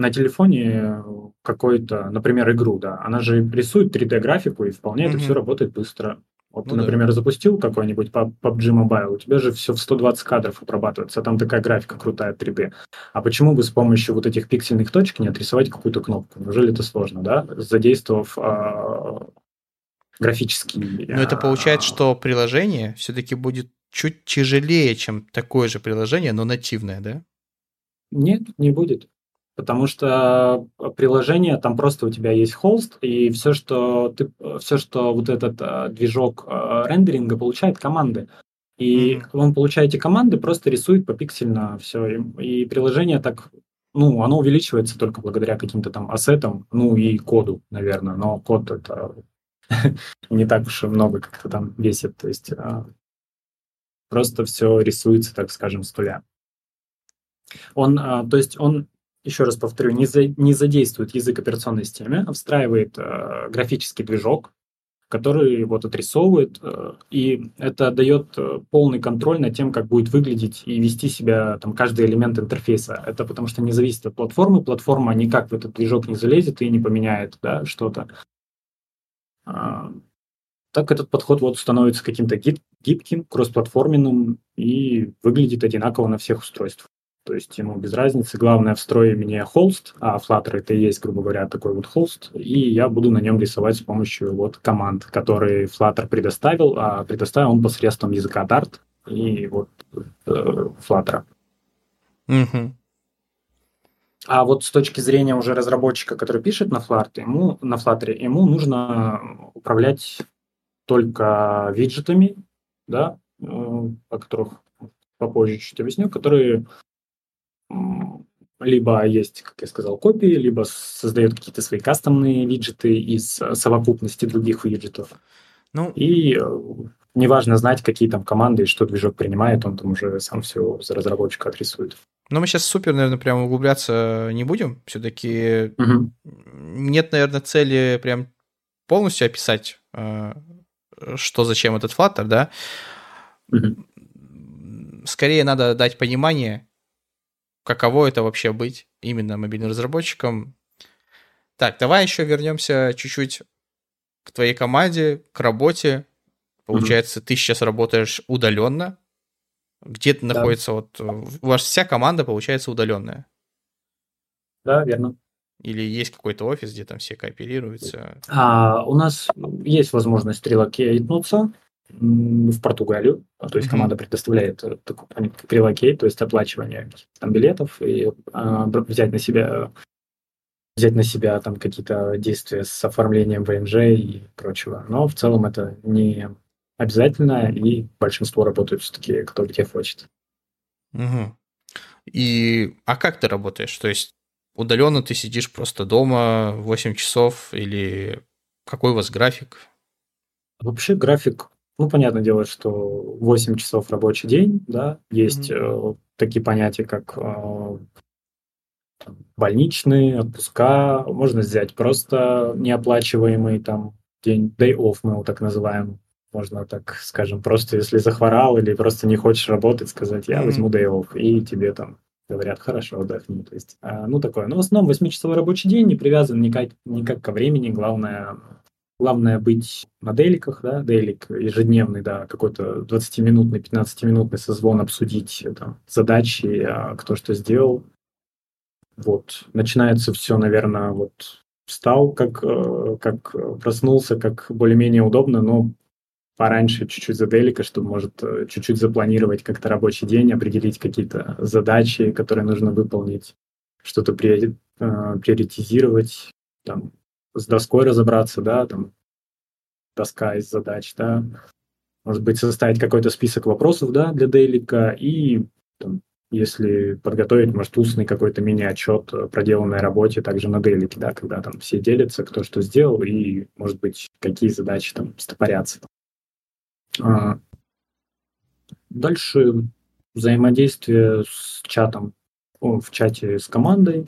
на телефоне какой-то, например, игру, да, она же рисует 3D-графику, и вполне mm-hmm. это все работает быстро. Вот ну, ты, например, да. запустил какой-нибудь PUBG Mobile, у тебя же все в 120 кадров обрабатывается, а там такая графика крутая 3D. А почему бы с помощью вот этих пиксельных точек не отрисовать какую-то кнопку? Неужели это сложно, да? Задействовав а, графический... Но это получается, что приложение все-таки будет чуть тяжелее, чем такое же приложение, но нативное, да? Нет, не будет. Потому что приложение, там просто у тебя есть холст, и все, что ты, все, что вот этот э, движок э, рендеринга получает команды. И mm-hmm. он получает эти команды, просто рисует попиксельно все. И, и приложение так, ну, оно увеличивается только благодаря каким-то там ассетам, ну и коду, наверное. Но код это не так уж и много как-то там весит. То есть э, просто все рисуется, так скажем, с нуля. Он, э, то есть он еще раз повторю, не, за, не задействует язык операционной системы, а встраивает э, графический движок, который вот отрисовывает, э, и это дает э, полный контроль над тем, как будет выглядеть и вести себя там каждый элемент интерфейса. Это потому что не зависит от платформы, платформа никак в этот движок не залезет и не поменяет да, что-то. А, так этот подход вот становится каким-то гиб- гибким, кроссплатформенным и выглядит одинаково на всех устройствах. То есть ему без разницы. Главное в строе мне холст, а Flutter это и есть, грубо говоря, такой вот холст, и я буду на нем рисовать с помощью вот команд, которые Flutter предоставил, а предоставил он посредством языка Dart и вот э, Flutter. Угу. А вот с точки зрения уже разработчика, который пишет на Flutter, ему, на Flutter, ему нужно управлять только виджетами, да, э, о которых попозже чуть объясню, которые либо есть, как я сказал, копии, либо создает какие-то свои кастомные виджеты из совокупности других виджетов. Ну, и э, неважно знать, какие там команды и что движок принимает, он там уже сам все за разработчика отрисует. Но мы сейчас супер, наверное, прям углубляться не будем. Все-таки угу. нет, наверное, цели прям полностью описать, э, что зачем этот Flutter, да. Угу. Скорее надо дать понимание, каково это вообще быть именно мобильным разработчиком. Так, давай еще вернемся чуть-чуть к твоей команде, к работе. Получается, mm-hmm. ты сейчас работаешь удаленно. Где да. находится вот у вас вся команда получается удаленная? Да, верно. Или есть какой-то офис, где там все кооперируются? А, у нас есть возможность релокейтнуться в Португалию. То есть mm-hmm. команда предоставляет э, такой релокейт, то есть оплачивание там билетов и а, взять на себя взять на себя там какие-то действия с оформлением ВНЖ и прочего. Но в целом это не обязательно, и большинство работают все-таки кто где хочет. Угу. И, а как ты работаешь? То есть удаленно ты сидишь просто дома 8 часов или какой у вас график? Вообще график, ну, понятное дело, что 8 часов рабочий день, да, есть mm-hmm. э, такие понятия, как э, больничные, отпуска, можно взять просто неоплачиваемый там день, day off мы его так называем, можно так скажем, просто если захворал или просто не хочешь работать, сказать, я mm-hmm. возьму day off, и тебе там говорят, хорошо, отдохни. То есть, а, ну, такое. Но в основном 8-часовой рабочий день не привязан никак, никак ко времени. Главное, главное быть на дейликах, да, дейлик ежедневный, да, какой-то 20-минутный, 15-минутный созвон обсудить там, задачи, а, кто что сделал. Вот. Начинается все, наверное, вот встал, как, э, как проснулся, как более-менее удобно, но пораньше чуть-чуть заделика, чтобы, может, э, чуть-чуть запланировать как-то рабочий день, определить какие-то задачи, которые нужно выполнить, что-то приори- э, приоритизировать, там, с доской разобраться, да, там, доска из задач, да, может быть, составить какой-то список вопросов, да, для дейлика и, там, если подготовить, может, устный какой-то мини-отчет о проделанной работе также на дейлике, да, когда там все делятся, кто что сделал, и, может быть, какие задачи там стопорятся. А, дальше взаимодействие с чатом, в чате с командой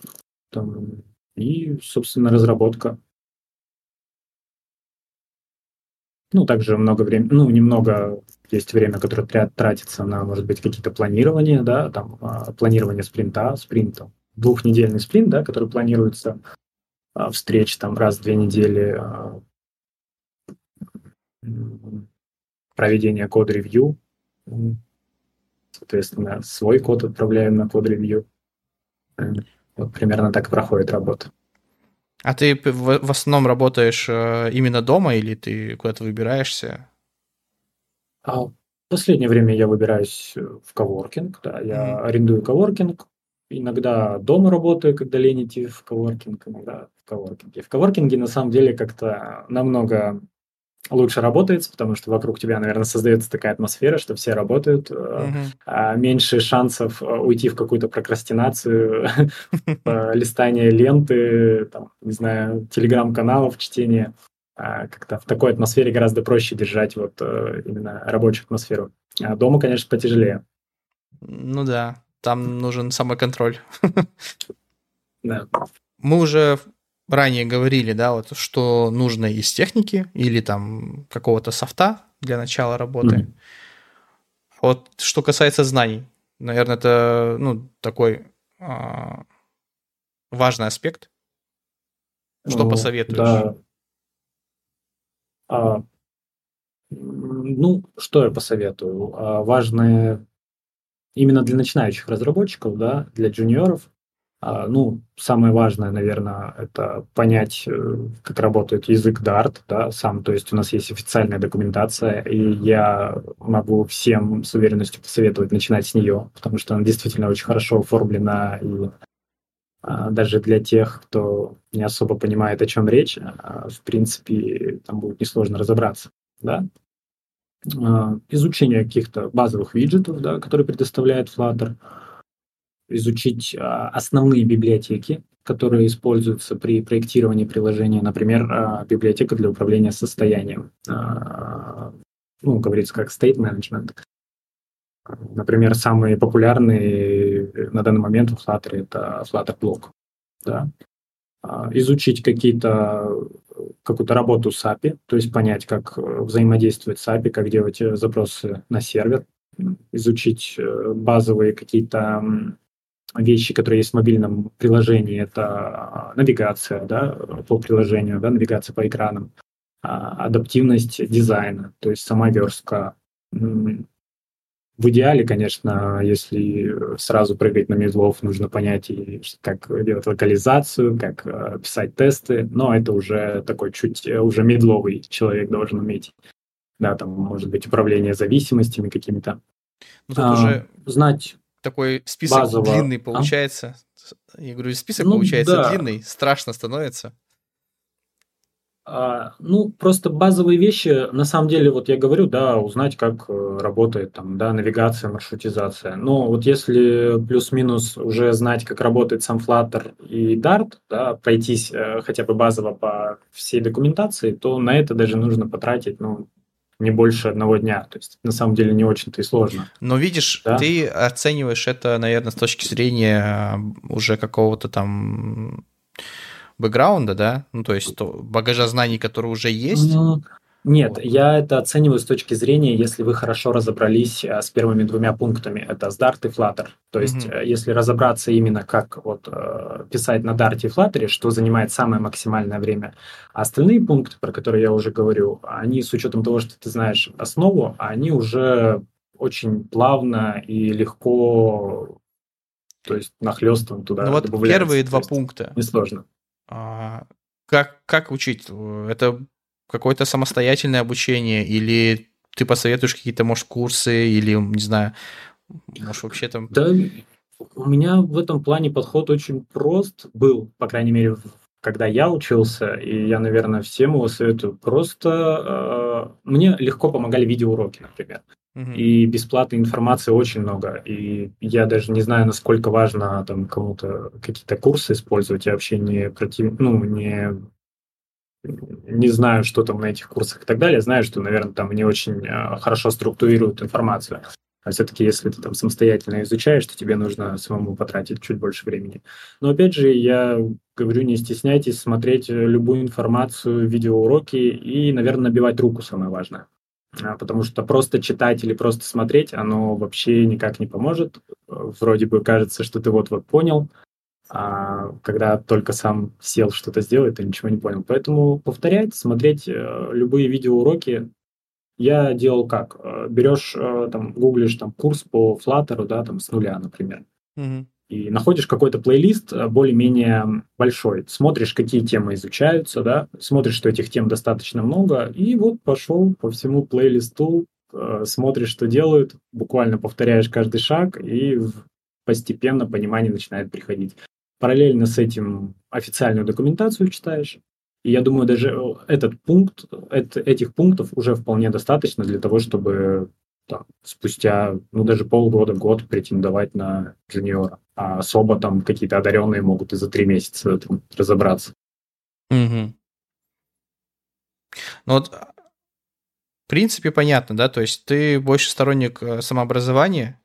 там, и, собственно, разработка. Ну, также много времени, ну, немного есть время, которое тратится на, может быть, какие-то планирования, да, там, а, планирование спринта, спринта, двухнедельный спринт, да, который планируется а, встреч там раз в две недели, проведение код-ревью. Соответственно, свой код отправляем на код-ревью. Вот примерно так проходит работа. А ты в, основном работаешь э, именно дома или ты куда-то выбираешься? А в последнее время я выбираюсь в коворкинг, да, я mm. арендую коворкинг, иногда дома работаю, когда лень идти в коворкинг, иногда в коворкинге. В коворкинге на самом деле как-то намного лучше работает, потому что вокруг тебя, наверное, создается такая атмосфера, что все работают, mm-hmm. меньше шансов э, уйти в какую-то прокрастинацию, листание ленты, там, не знаю, телеграм-каналов, чтение. А как-то в такой атмосфере гораздо проще держать вот э, именно рабочую атмосферу. А дома, конечно, потяжелее. Ну да, там нужен самоконтроль. Да. Мы уже ранее говорили, да, вот что нужно из техники или там какого-то софта для начала работы. Mm-hmm. Вот что касается знаний, наверное, это ну такой а, важный аспект. Что ну, посоветуешь? Да. А, ну, что я посоветую? А, важное именно для начинающих разработчиков, да, для джуниоров, ну, самое важное, наверное, это понять, э, как работает язык Dart, да, сам. То есть у нас есть официальная документация, и я могу всем с уверенностью посоветовать начинать с нее, потому что она действительно очень хорошо оформлена, и а, даже для тех, кто не особо понимает, о чем речь, а, в принципе, там будет несложно разобраться, да. Изучение каких-то базовых виджетов, да, которые предоставляет Flutter – изучить а, основные библиотеки, которые используются при проектировании приложения, например, а, библиотека для управления состоянием, а, ну, говорится как state management. Например, самые популярные на данный момент в Flutter это Flutter Block. Да. Изучить какие-то какую-то работу с API, то есть понять, как взаимодействовать с API, как делать запросы на сервер, изучить э, базовые какие-то вещи, которые есть в мобильном приложении, это а, навигация да, по приложению, да, навигация по экранам, а, адаптивность дизайна, то есть сама верстка. В идеале, конечно, если сразу прыгать на медлов, нужно понять, как делать локализацию, как а, писать тесты, но это уже такой чуть уже медловый человек должен уметь. Да, там может быть управление зависимостями какими-то. Ну, тут а, уже знать такой список Базово. длинный а? получается. А? Я говорю, список ну, получается да. длинный, страшно становится. А, ну, просто базовые вещи, на самом деле, вот я говорю, да, узнать, как э, работает там, да, навигация, маршрутизация. Но вот если плюс-минус уже знать, как работает сам Flutter и Dart, да, пройтись э, хотя бы базово по всей документации, то на это даже нужно потратить, ну, не больше одного дня. То есть на самом деле не очень-то и сложно. Но видишь, да? ты оцениваешь это, наверное, с точки зрения уже какого-то там бэкграунда, да? Ну, то есть то, багажа знаний, который уже есть. Ну, нет, я это оцениваю с точки зрения, если вы хорошо разобрались а, с первыми двумя пунктами, это с Dart и Flutter. То есть, mm-hmm. если разобраться именно, как вот э, писать на Dart и Flutter, что занимает самое максимальное время, а остальные пункты, про которые я уже говорю, они с учетом того, что ты знаешь основу, они уже очень плавно и легко, то есть нахлестом туда. Ну вот первые два пункта. Несложно. А, как, как учить? Это какое-то самостоятельное обучение, или ты посоветуешь какие-то, может, курсы, или, не знаю, может, вообще там... Да, у меня в этом плане подход очень прост был, по крайней мере, когда я учился, и я, наверное, всем его советую. Просто э, мне легко помогали видеоуроки, например. Uh-huh. И бесплатной информации очень много. И я даже не знаю, насколько важно там кому-то какие-то курсы использовать. Я вообще не против, ну, не не знаю, что там на этих курсах и так далее. Знаю, что, наверное, там не очень э, хорошо структурируют информацию. А все-таки, если ты там самостоятельно изучаешь, то тебе нужно самому потратить чуть больше времени. Но опять же, я говорю, не стесняйтесь смотреть любую информацию, видеоуроки и, наверное, набивать руку самое важное. А, потому что просто читать или просто смотреть, оно вообще никак не поможет. Вроде бы кажется, что ты вот-вот понял, а когда только сам сел что-то сделать, ты ничего не понял. Поэтому повторять, смотреть э, любые видеоуроки. Я делал как? Э, берешь, э, там, гуглишь там курс по Flutter, да, там, с нуля, например. Mm-hmm. И находишь какой-то плейлист более-менее большой. Смотришь, какие темы изучаются, да, смотришь, что этих тем достаточно много, и вот пошел по всему плейлисту, смотришь, что делают, буквально повторяешь каждый шаг, и постепенно понимание начинает приходить. Параллельно с этим официальную документацию читаешь. И я думаю, даже э, этот пункт, это, этих пунктов уже вполне достаточно для того, чтобы там, спустя, ну, даже полгода, год претендовать на джуниора. А особо там какие-то одаренные могут и за три месяца там, разобраться. Угу. Ну вот, в принципе, понятно, да? То есть ты больше сторонник э, самообразования?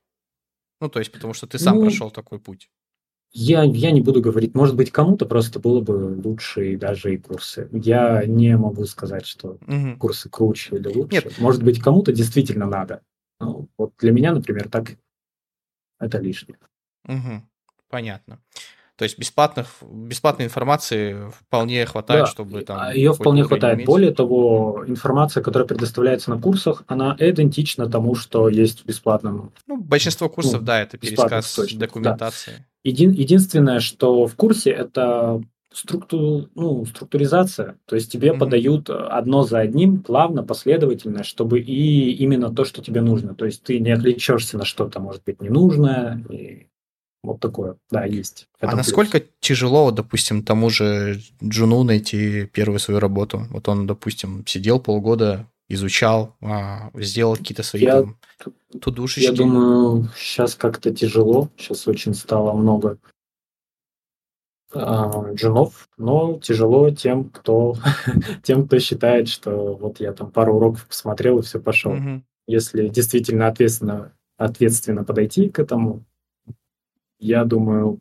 Ну, то есть потому что ты сам ну, прошел такой путь. Я, я не буду говорить, может быть, кому-то просто было бы лучше и даже и курсы. Я не могу сказать, что угу. курсы круче или лучше. Нет. Может быть, кому-то действительно надо. Ну, вот для меня, например, так это лишнее. Угу. Понятно. То есть бесплатных, бесплатной информации вполне хватает, да, чтобы там... Ее вполне хватает. Иметь. Более того, информация, которая предоставляется на курсах, она идентична тому, что есть в бесплатном... Ну, большинство курсов, ну, да, это пересказ документации. Да. Един, единственное, что в курсе, это структу, ну, структуризация. То есть тебе mm-hmm. подают одно за одним, плавно, последовательно, чтобы и именно то, что тебе нужно. То есть ты не отвлечешься на что-то, может быть, ненужное. И вот такое, да, есть. Это а плюс. насколько тяжело, допустим, тому же Джуну найти первую свою работу? Вот он, допустим, сидел полгода, изучал, а, сделал какие-то свои я, там тудушечки. Я думаю, сейчас как-то тяжело, сейчас очень стало много а, джунов, но тяжело тем, кто тем, кто считает, что вот я там пару уроков посмотрел и все пошел. Mm-hmm. Если действительно ответственно, ответственно подойти к этому, я думаю,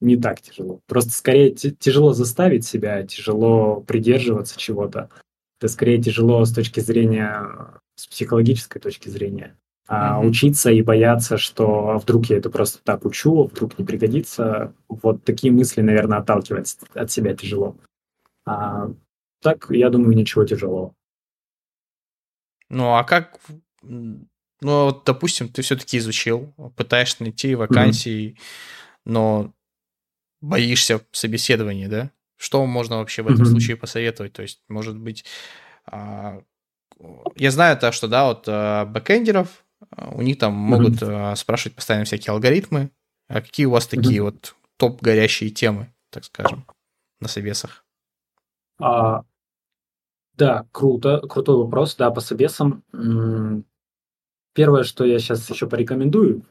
не так тяжело. Просто скорее тяжело заставить себя, тяжело придерживаться чего-то. Это скорее тяжело с точки зрения, с психологической точки зрения. А mm-hmm. учиться и бояться, что вдруг я это просто так учу, вдруг не пригодится, вот такие мысли, наверное, отталкивать от себя тяжело. А так, я думаю, ничего тяжелого. Ну, а как ну, вот, допустим, ты все-таки изучил, пытаешься найти вакансии, mm-hmm. но боишься собеседования, да? Что можно вообще в этом mm-hmm. случае посоветовать? То есть, может быть, а, я знаю то, что, да, вот а, бэкэндеров, а, у них там могут mm-hmm. спрашивать постоянно всякие алгоритмы. А какие у вас такие mm-hmm. вот топ горящие темы, так скажем, на собесах? А, да, круто, крутой вопрос. Да, по собесам Первое, что я сейчас еще порекомендую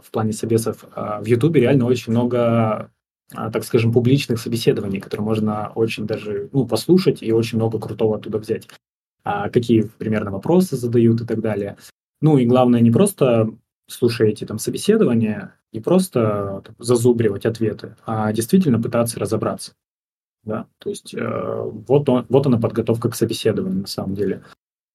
в плане собесов, а, в Ютубе реально очень много, а, так скажем, публичных собеседований, которые можно очень даже ну, послушать и очень много крутого оттуда взять. А какие примерно вопросы задают и так далее. Ну и главное, не просто слушаете там собеседования, не просто там, зазубривать ответы, а действительно пытаться разобраться. Да? То есть э, вот, он, вот она подготовка к собеседованию на самом деле.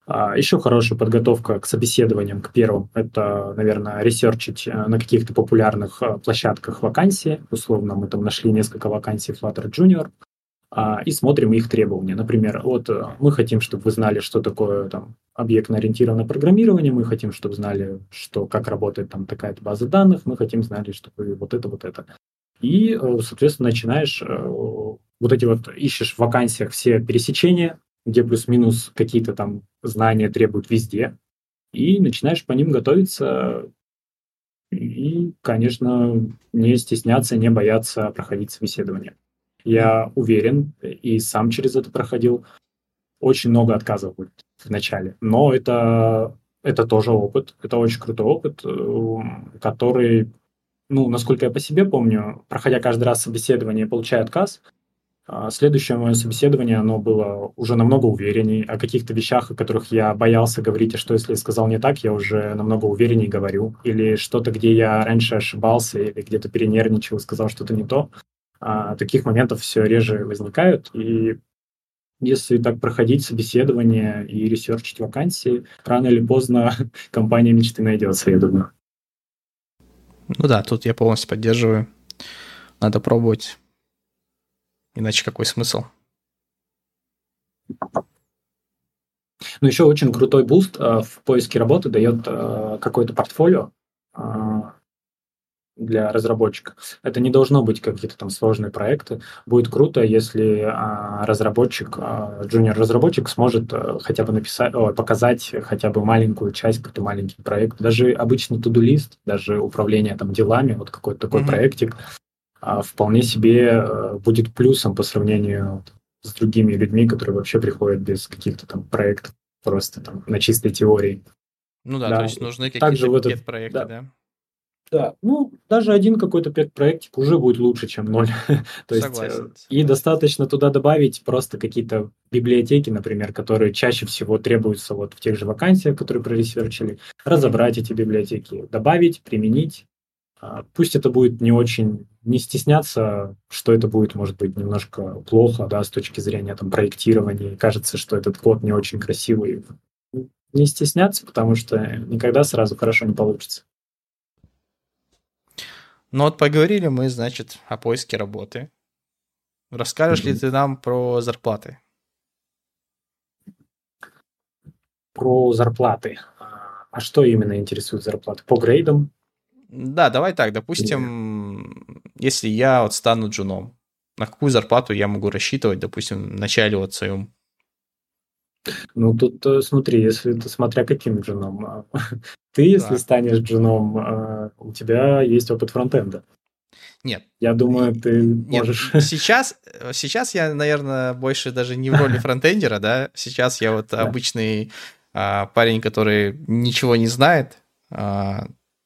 А еще хорошая подготовка к собеседованиям, к первым, это, наверное, ресерчить э, на каких-то популярных э, площадках вакансии. Условно, мы там нашли несколько вакансий Flutter Junior а, и смотрим их требования. Например, вот э, мы хотим, чтобы вы знали, что такое там объектно-ориентированное программирование, мы хотим, чтобы знали, что, как работает там такая-то база данных, мы хотим знали, чтобы вот это, вот это. И, соответственно, начинаешь вот эти вот, ищешь в вакансиях все пересечения, где плюс-минус какие-то там знания требуют везде, и начинаешь по ним готовиться, и, конечно, не стесняться, не бояться проходить собеседование. Я уверен, и сам через это проходил, очень много отказов будет в начале, но это, это тоже опыт, это очень крутой опыт, э, который, ну, насколько я по себе помню, проходя каждый раз собеседование, получая отказ – следующее мое собеседование, оно было уже намного уверенней. О каких-то вещах, о которых я боялся говорить, а что если я сказал не так, я уже намного уверенней говорю. Или что-то, где я раньше ошибался, или где-то перенервничал, сказал что-то не то. А, таких моментов все реже возникают. И если так проходить собеседование и ресерчить вакансии, рано или поздно компания мечты найдется, я думаю. Ну да, тут я полностью поддерживаю. Надо пробовать. Иначе какой смысл? Ну, еще очень крутой буст э, в поиске работы дает э, какое-то портфолио э, для разработчика. Это не должно быть какие-то там сложные проекты. Будет круто, если э, разработчик, э, junior-разработчик сможет э, хотя бы написать, о, показать хотя бы маленькую часть, какой-то маленький проект. Даже обычный todo-лист, даже управление там делами, вот какой-то такой mm-hmm. проектик, вполне себе э, будет плюсом по сравнению с другими людьми, которые вообще приходят без каких-то там проектов, просто там на чистой теории. Ну да, да. то есть нужны какие-то пет-проекты, да. да? Да, ну, даже один какой-то пет-проектик уже будет лучше, чем ноль. То есть, э, и достаточно туда добавить просто какие-то библиотеки, например, которые чаще всего требуются вот в тех же вакансиях, которые проресерчили, разобрать эти библиотеки, добавить, применить, а, пусть это будет не очень, не стесняться, что это будет, может быть, немножко плохо, да, с точки зрения там проектирования. Кажется, что этот код не очень красивый. Не стесняться, потому что никогда сразу хорошо не получится. Ну вот поговорили мы, значит, о поиске работы. Расскажешь mm-hmm. ли ты нам про зарплаты? Про зарплаты. А что именно интересует зарплаты? По грейдам? Да, давай так, допустим, Или... если я вот стану джуном, на какую зарплату я могу рассчитывать, допустим, в начале вот своем? Ну, тут смотри, если ты смотря каким джуном. А, ты, если да. станешь джуном, а, у тебя есть опыт фронтенда. Нет. Я думаю, ты Нет, можешь... Сейчас, сейчас я, наверное, больше даже не в роли фронтендера, да. Сейчас я вот обычный а, парень, который ничего не знает,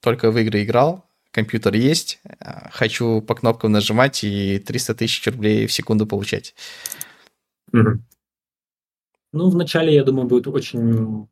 только в игры играл, компьютер есть, а, хочу по кнопкам нажимать и 300 тысяч рублей в секунду получать. Ну, вначале, я думаю, будет очень,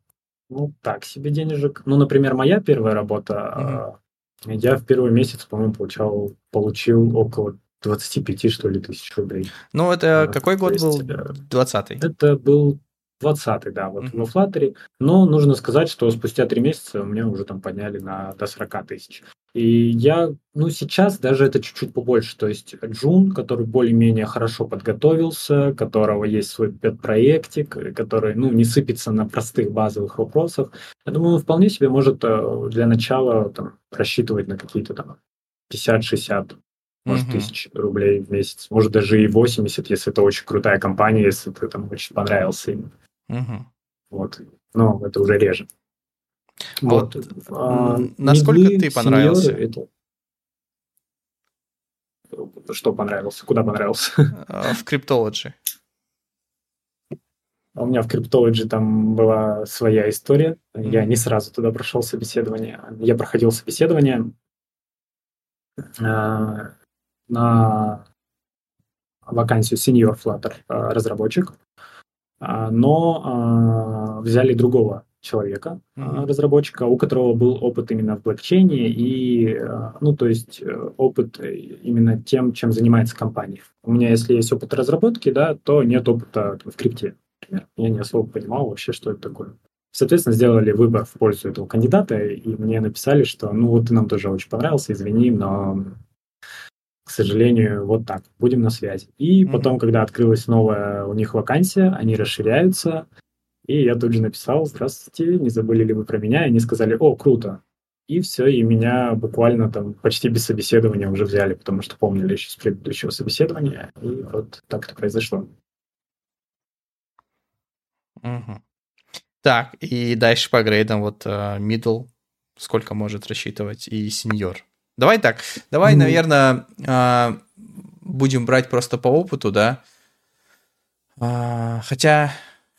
ну, так себе денежек. Ну, например, моя первая работа, mm-hmm. я в первый месяц, по-моему, получал, получил около 25, что ли, тысяч рублей. Ну, это какой год был? 20-й? Это был 20 да, вот mm-hmm. в Flutter. Но нужно сказать, что спустя три месяца меня уже там подняли на до 40 тысяч. И я, ну, сейчас даже это чуть-чуть побольше. То есть Джун, который более-менее хорошо подготовился, которого есть свой пет-проектик, который, ну, не сыпется на простых базовых вопросах, я думаю, он вполне себе может э, для начала там, рассчитывать на какие-то там 50-60 может, mm-hmm. тысяч рублей в месяц, может, даже и 80, если это очень крутая компания, если ты там очень понравился им. Угу. Вот. Но это уже реже. Вот. вот. А, насколько медлы, ты понравился? Это... Что понравился? Куда понравился? А, в Cryptology. У меня в Cryptology там была своя история. Mm-hmm. Я не сразу туда прошел собеседование. Я проходил собеседование э, на вакансию senior Flutter э, разработчик. А, но а, взяли другого человека, mm-hmm. разработчика, у которого был опыт именно в блокчейне и, ну, то есть э, опыт именно тем, чем занимается компания. У меня, если есть опыт разработки, да, то нет опыта в крипте, например. Я не особо понимал вообще, что это такое. Соответственно, сделали выбор в пользу этого кандидата, и мне написали, что, ну, вот ты нам тоже очень понравился, извини, но к сожалению, вот так. Будем на связи. И mm-hmm. потом, когда открылась новая у них вакансия, они расширяются. И я тут же написал, здравствуйте, не забыли ли вы про меня? И они сказали, о, круто. И все, и меня буквально там почти без собеседования уже взяли, потому что помнили еще с предыдущего собеседования. И вот так это произошло. Угу. Так, и дальше по грейдам, вот uh, middle, сколько может рассчитывать, и сеньор. Давай так, давай, mm. наверное, а, будем брать просто по опыту, да. А, хотя,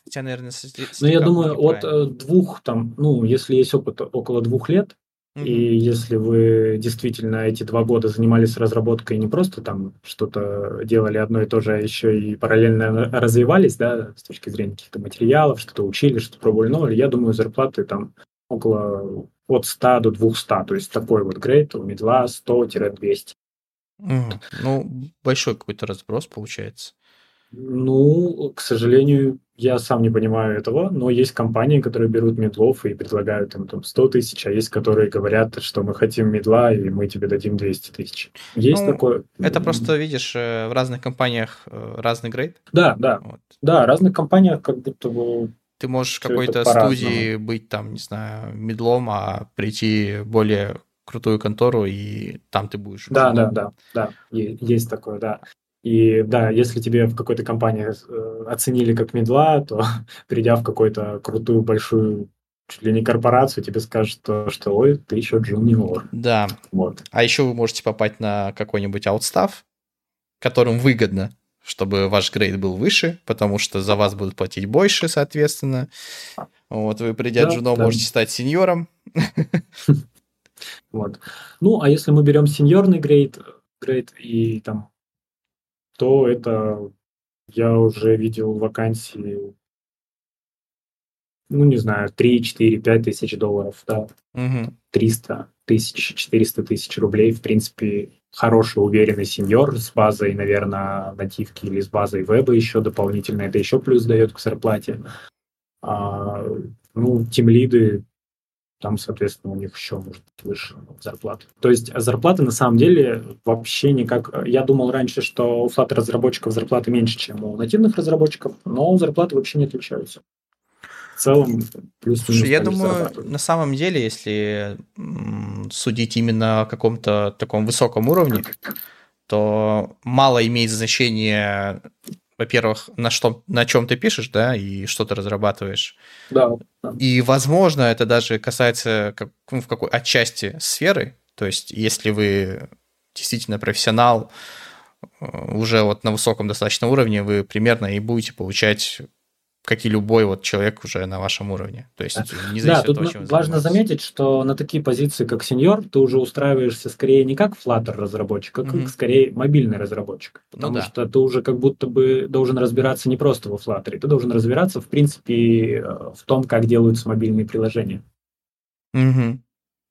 хотя, наверное, ну я думаю, от э, двух там, ну, если есть опыт около двух лет, mm-hmm. и если вы действительно эти два года занимались разработкой не просто там что-то делали одно и то же, а еще и параллельно развивались, да, с точки зрения каких-то материалов, что-то учили, что-то пробовали новое, я думаю, зарплаты там около от 100 до 200, то есть такой вот грейд у медла 100-200. Mm, ну, большой какой-то разброс получается. Ну, к сожалению, я сам не понимаю этого, но есть компании, которые берут медлов и предлагают им там 100 тысяч, а есть, которые говорят, что мы хотим медла, и мы тебе дадим 200 тысяч. Есть ну, такое. Это просто, видишь, э, в разных компаниях э, разный грейд. Да, да. Вот. Да, в разных компаниях как будто бы ты можешь какой-то студии быть там, не знаю, медлом, а прийти более крутую контору, и там ты будешь. Да, да, да, да, есть такое, да. И да, если тебе в какой-то компании э, оценили как медла, то придя в какую-то крутую большую чуть ли не корпорацию, тебе скажут, что, что ой, ты еще джуниор. Да. Вот. А еще вы можете попасть на какой-нибудь аутстав, которым выгодно чтобы ваш грейд был выше, потому что за вас будут платить больше, соответственно. Вот вы, придя да, джуном, да. можете стать сеньором. Вот. Ну, а если мы берем сеньорный грейд, грейд и там, то это я уже видел вакансии, ну, не знаю, 3, 4, 5 тысяч долларов, да, угу. 300 тысяч, 400 тысяч рублей, в принципе, хороший, уверенный сеньор с базой, наверное, нативки или с базой веба еще дополнительно. Это еще плюс дает к зарплате. А, ну, тимлиды там, соответственно, у них еще может быть выше зарплата. То есть зарплаты на самом деле вообще никак... Я думал раньше, что у Flutter разработчиков зарплаты меньше, чем у нативных разработчиков, но зарплаты вообще не отличаются. В целом, плюс Слушай, я думаю, на самом деле, если судить именно о каком-то таком высоком уровне, то мало имеет значение во-первых, на, что, на чем ты пишешь, да, и что ты разрабатываешь. Да. И, возможно, это даже касается как, ну, в какой отчасти сферы. То есть, если вы действительно профессионал, э, уже вот на высоком достаточно уровне, вы примерно и будете получать как и любой вот человек уже на вашем уровне. То есть не зависит да, тут от того, чем важно заметить, что на такие позиции, как сеньор, ты уже устраиваешься скорее не как Flutter разработчик, а как mm-hmm. скорее мобильный разработчик. Ну потому ну, да. что ты уже как будто бы должен разбираться не просто во Flutter, ты должен разбираться, в принципе, э, в том, как делаются мобильные приложения. Угу.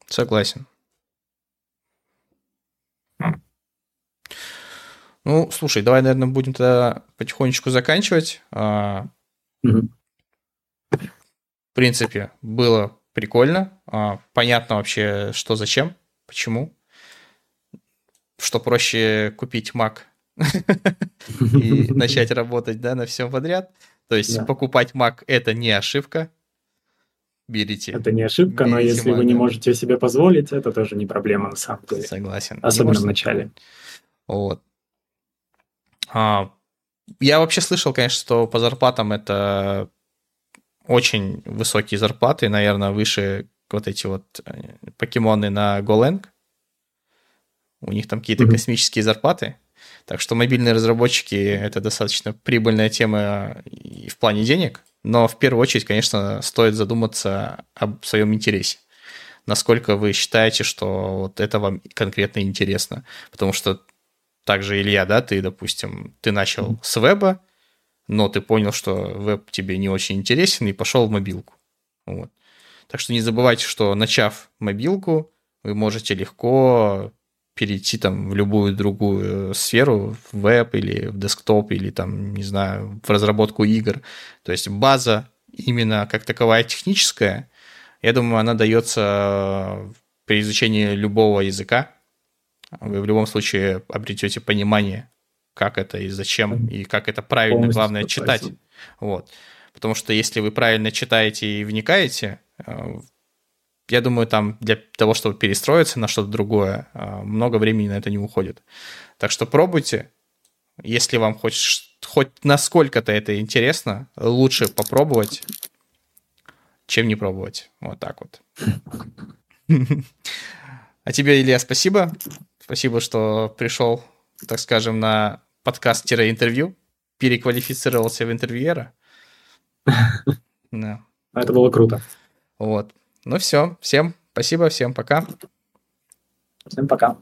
Согласен. Ну, слушай, давай, наверное, будем тогда потихонечку заканчивать. А, в принципе, было прикольно. А, понятно вообще, что зачем, почему. Что проще купить Mac и начать работать да, на всем подряд. То есть покупать Mac это не ошибка. Берите. Это не ошибка, но если вы не можете себе позволить, это тоже не проблема на самом деле. Согласен. Особенно в начале. Вот. А, я вообще слышал, конечно, что по зарплатам это очень высокие зарплаты, наверное, выше вот эти вот э, покемоны на GoLang. У них там какие-то mm-hmm. космические зарплаты. Так что мобильные разработчики — это достаточно прибыльная тема и в плане денег. Но в первую очередь, конечно, стоит задуматься об своем интересе. Насколько вы считаете, что вот это вам конкретно интересно. Потому что также, Илья, да, ты, допустим, ты начал с веба, но ты понял, что веб тебе не очень интересен и пошел в мобилку. Вот. Так что не забывайте, что начав мобилку, вы можете легко перейти там в любую другую сферу, в веб или в десктоп, или там, не знаю, в разработку игр. То есть база именно как таковая техническая, я думаю, она дается при изучении любого языка, вы в любом случае обретете понимание, как это и зачем, и как это правильно, Полностью главное, читать. Вот. Потому что если вы правильно читаете и вникаете, э, я думаю, там для того, чтобы перестроиться на что-то другое, э, много времени на это не уходит. Так что пробуйте. Если вам хоть, хоть насколько-то это интересно, лучше попробовать, чем не пробовать. Вот так вот. А тебе, Илья, спасибо. Спасибо, что пришел, так скажем, на подкаст-интервью, переквалифицировался в интервьюера. Да. Это было круто. Вот. Ну все, всем спасибо, всем пока. Всем пока.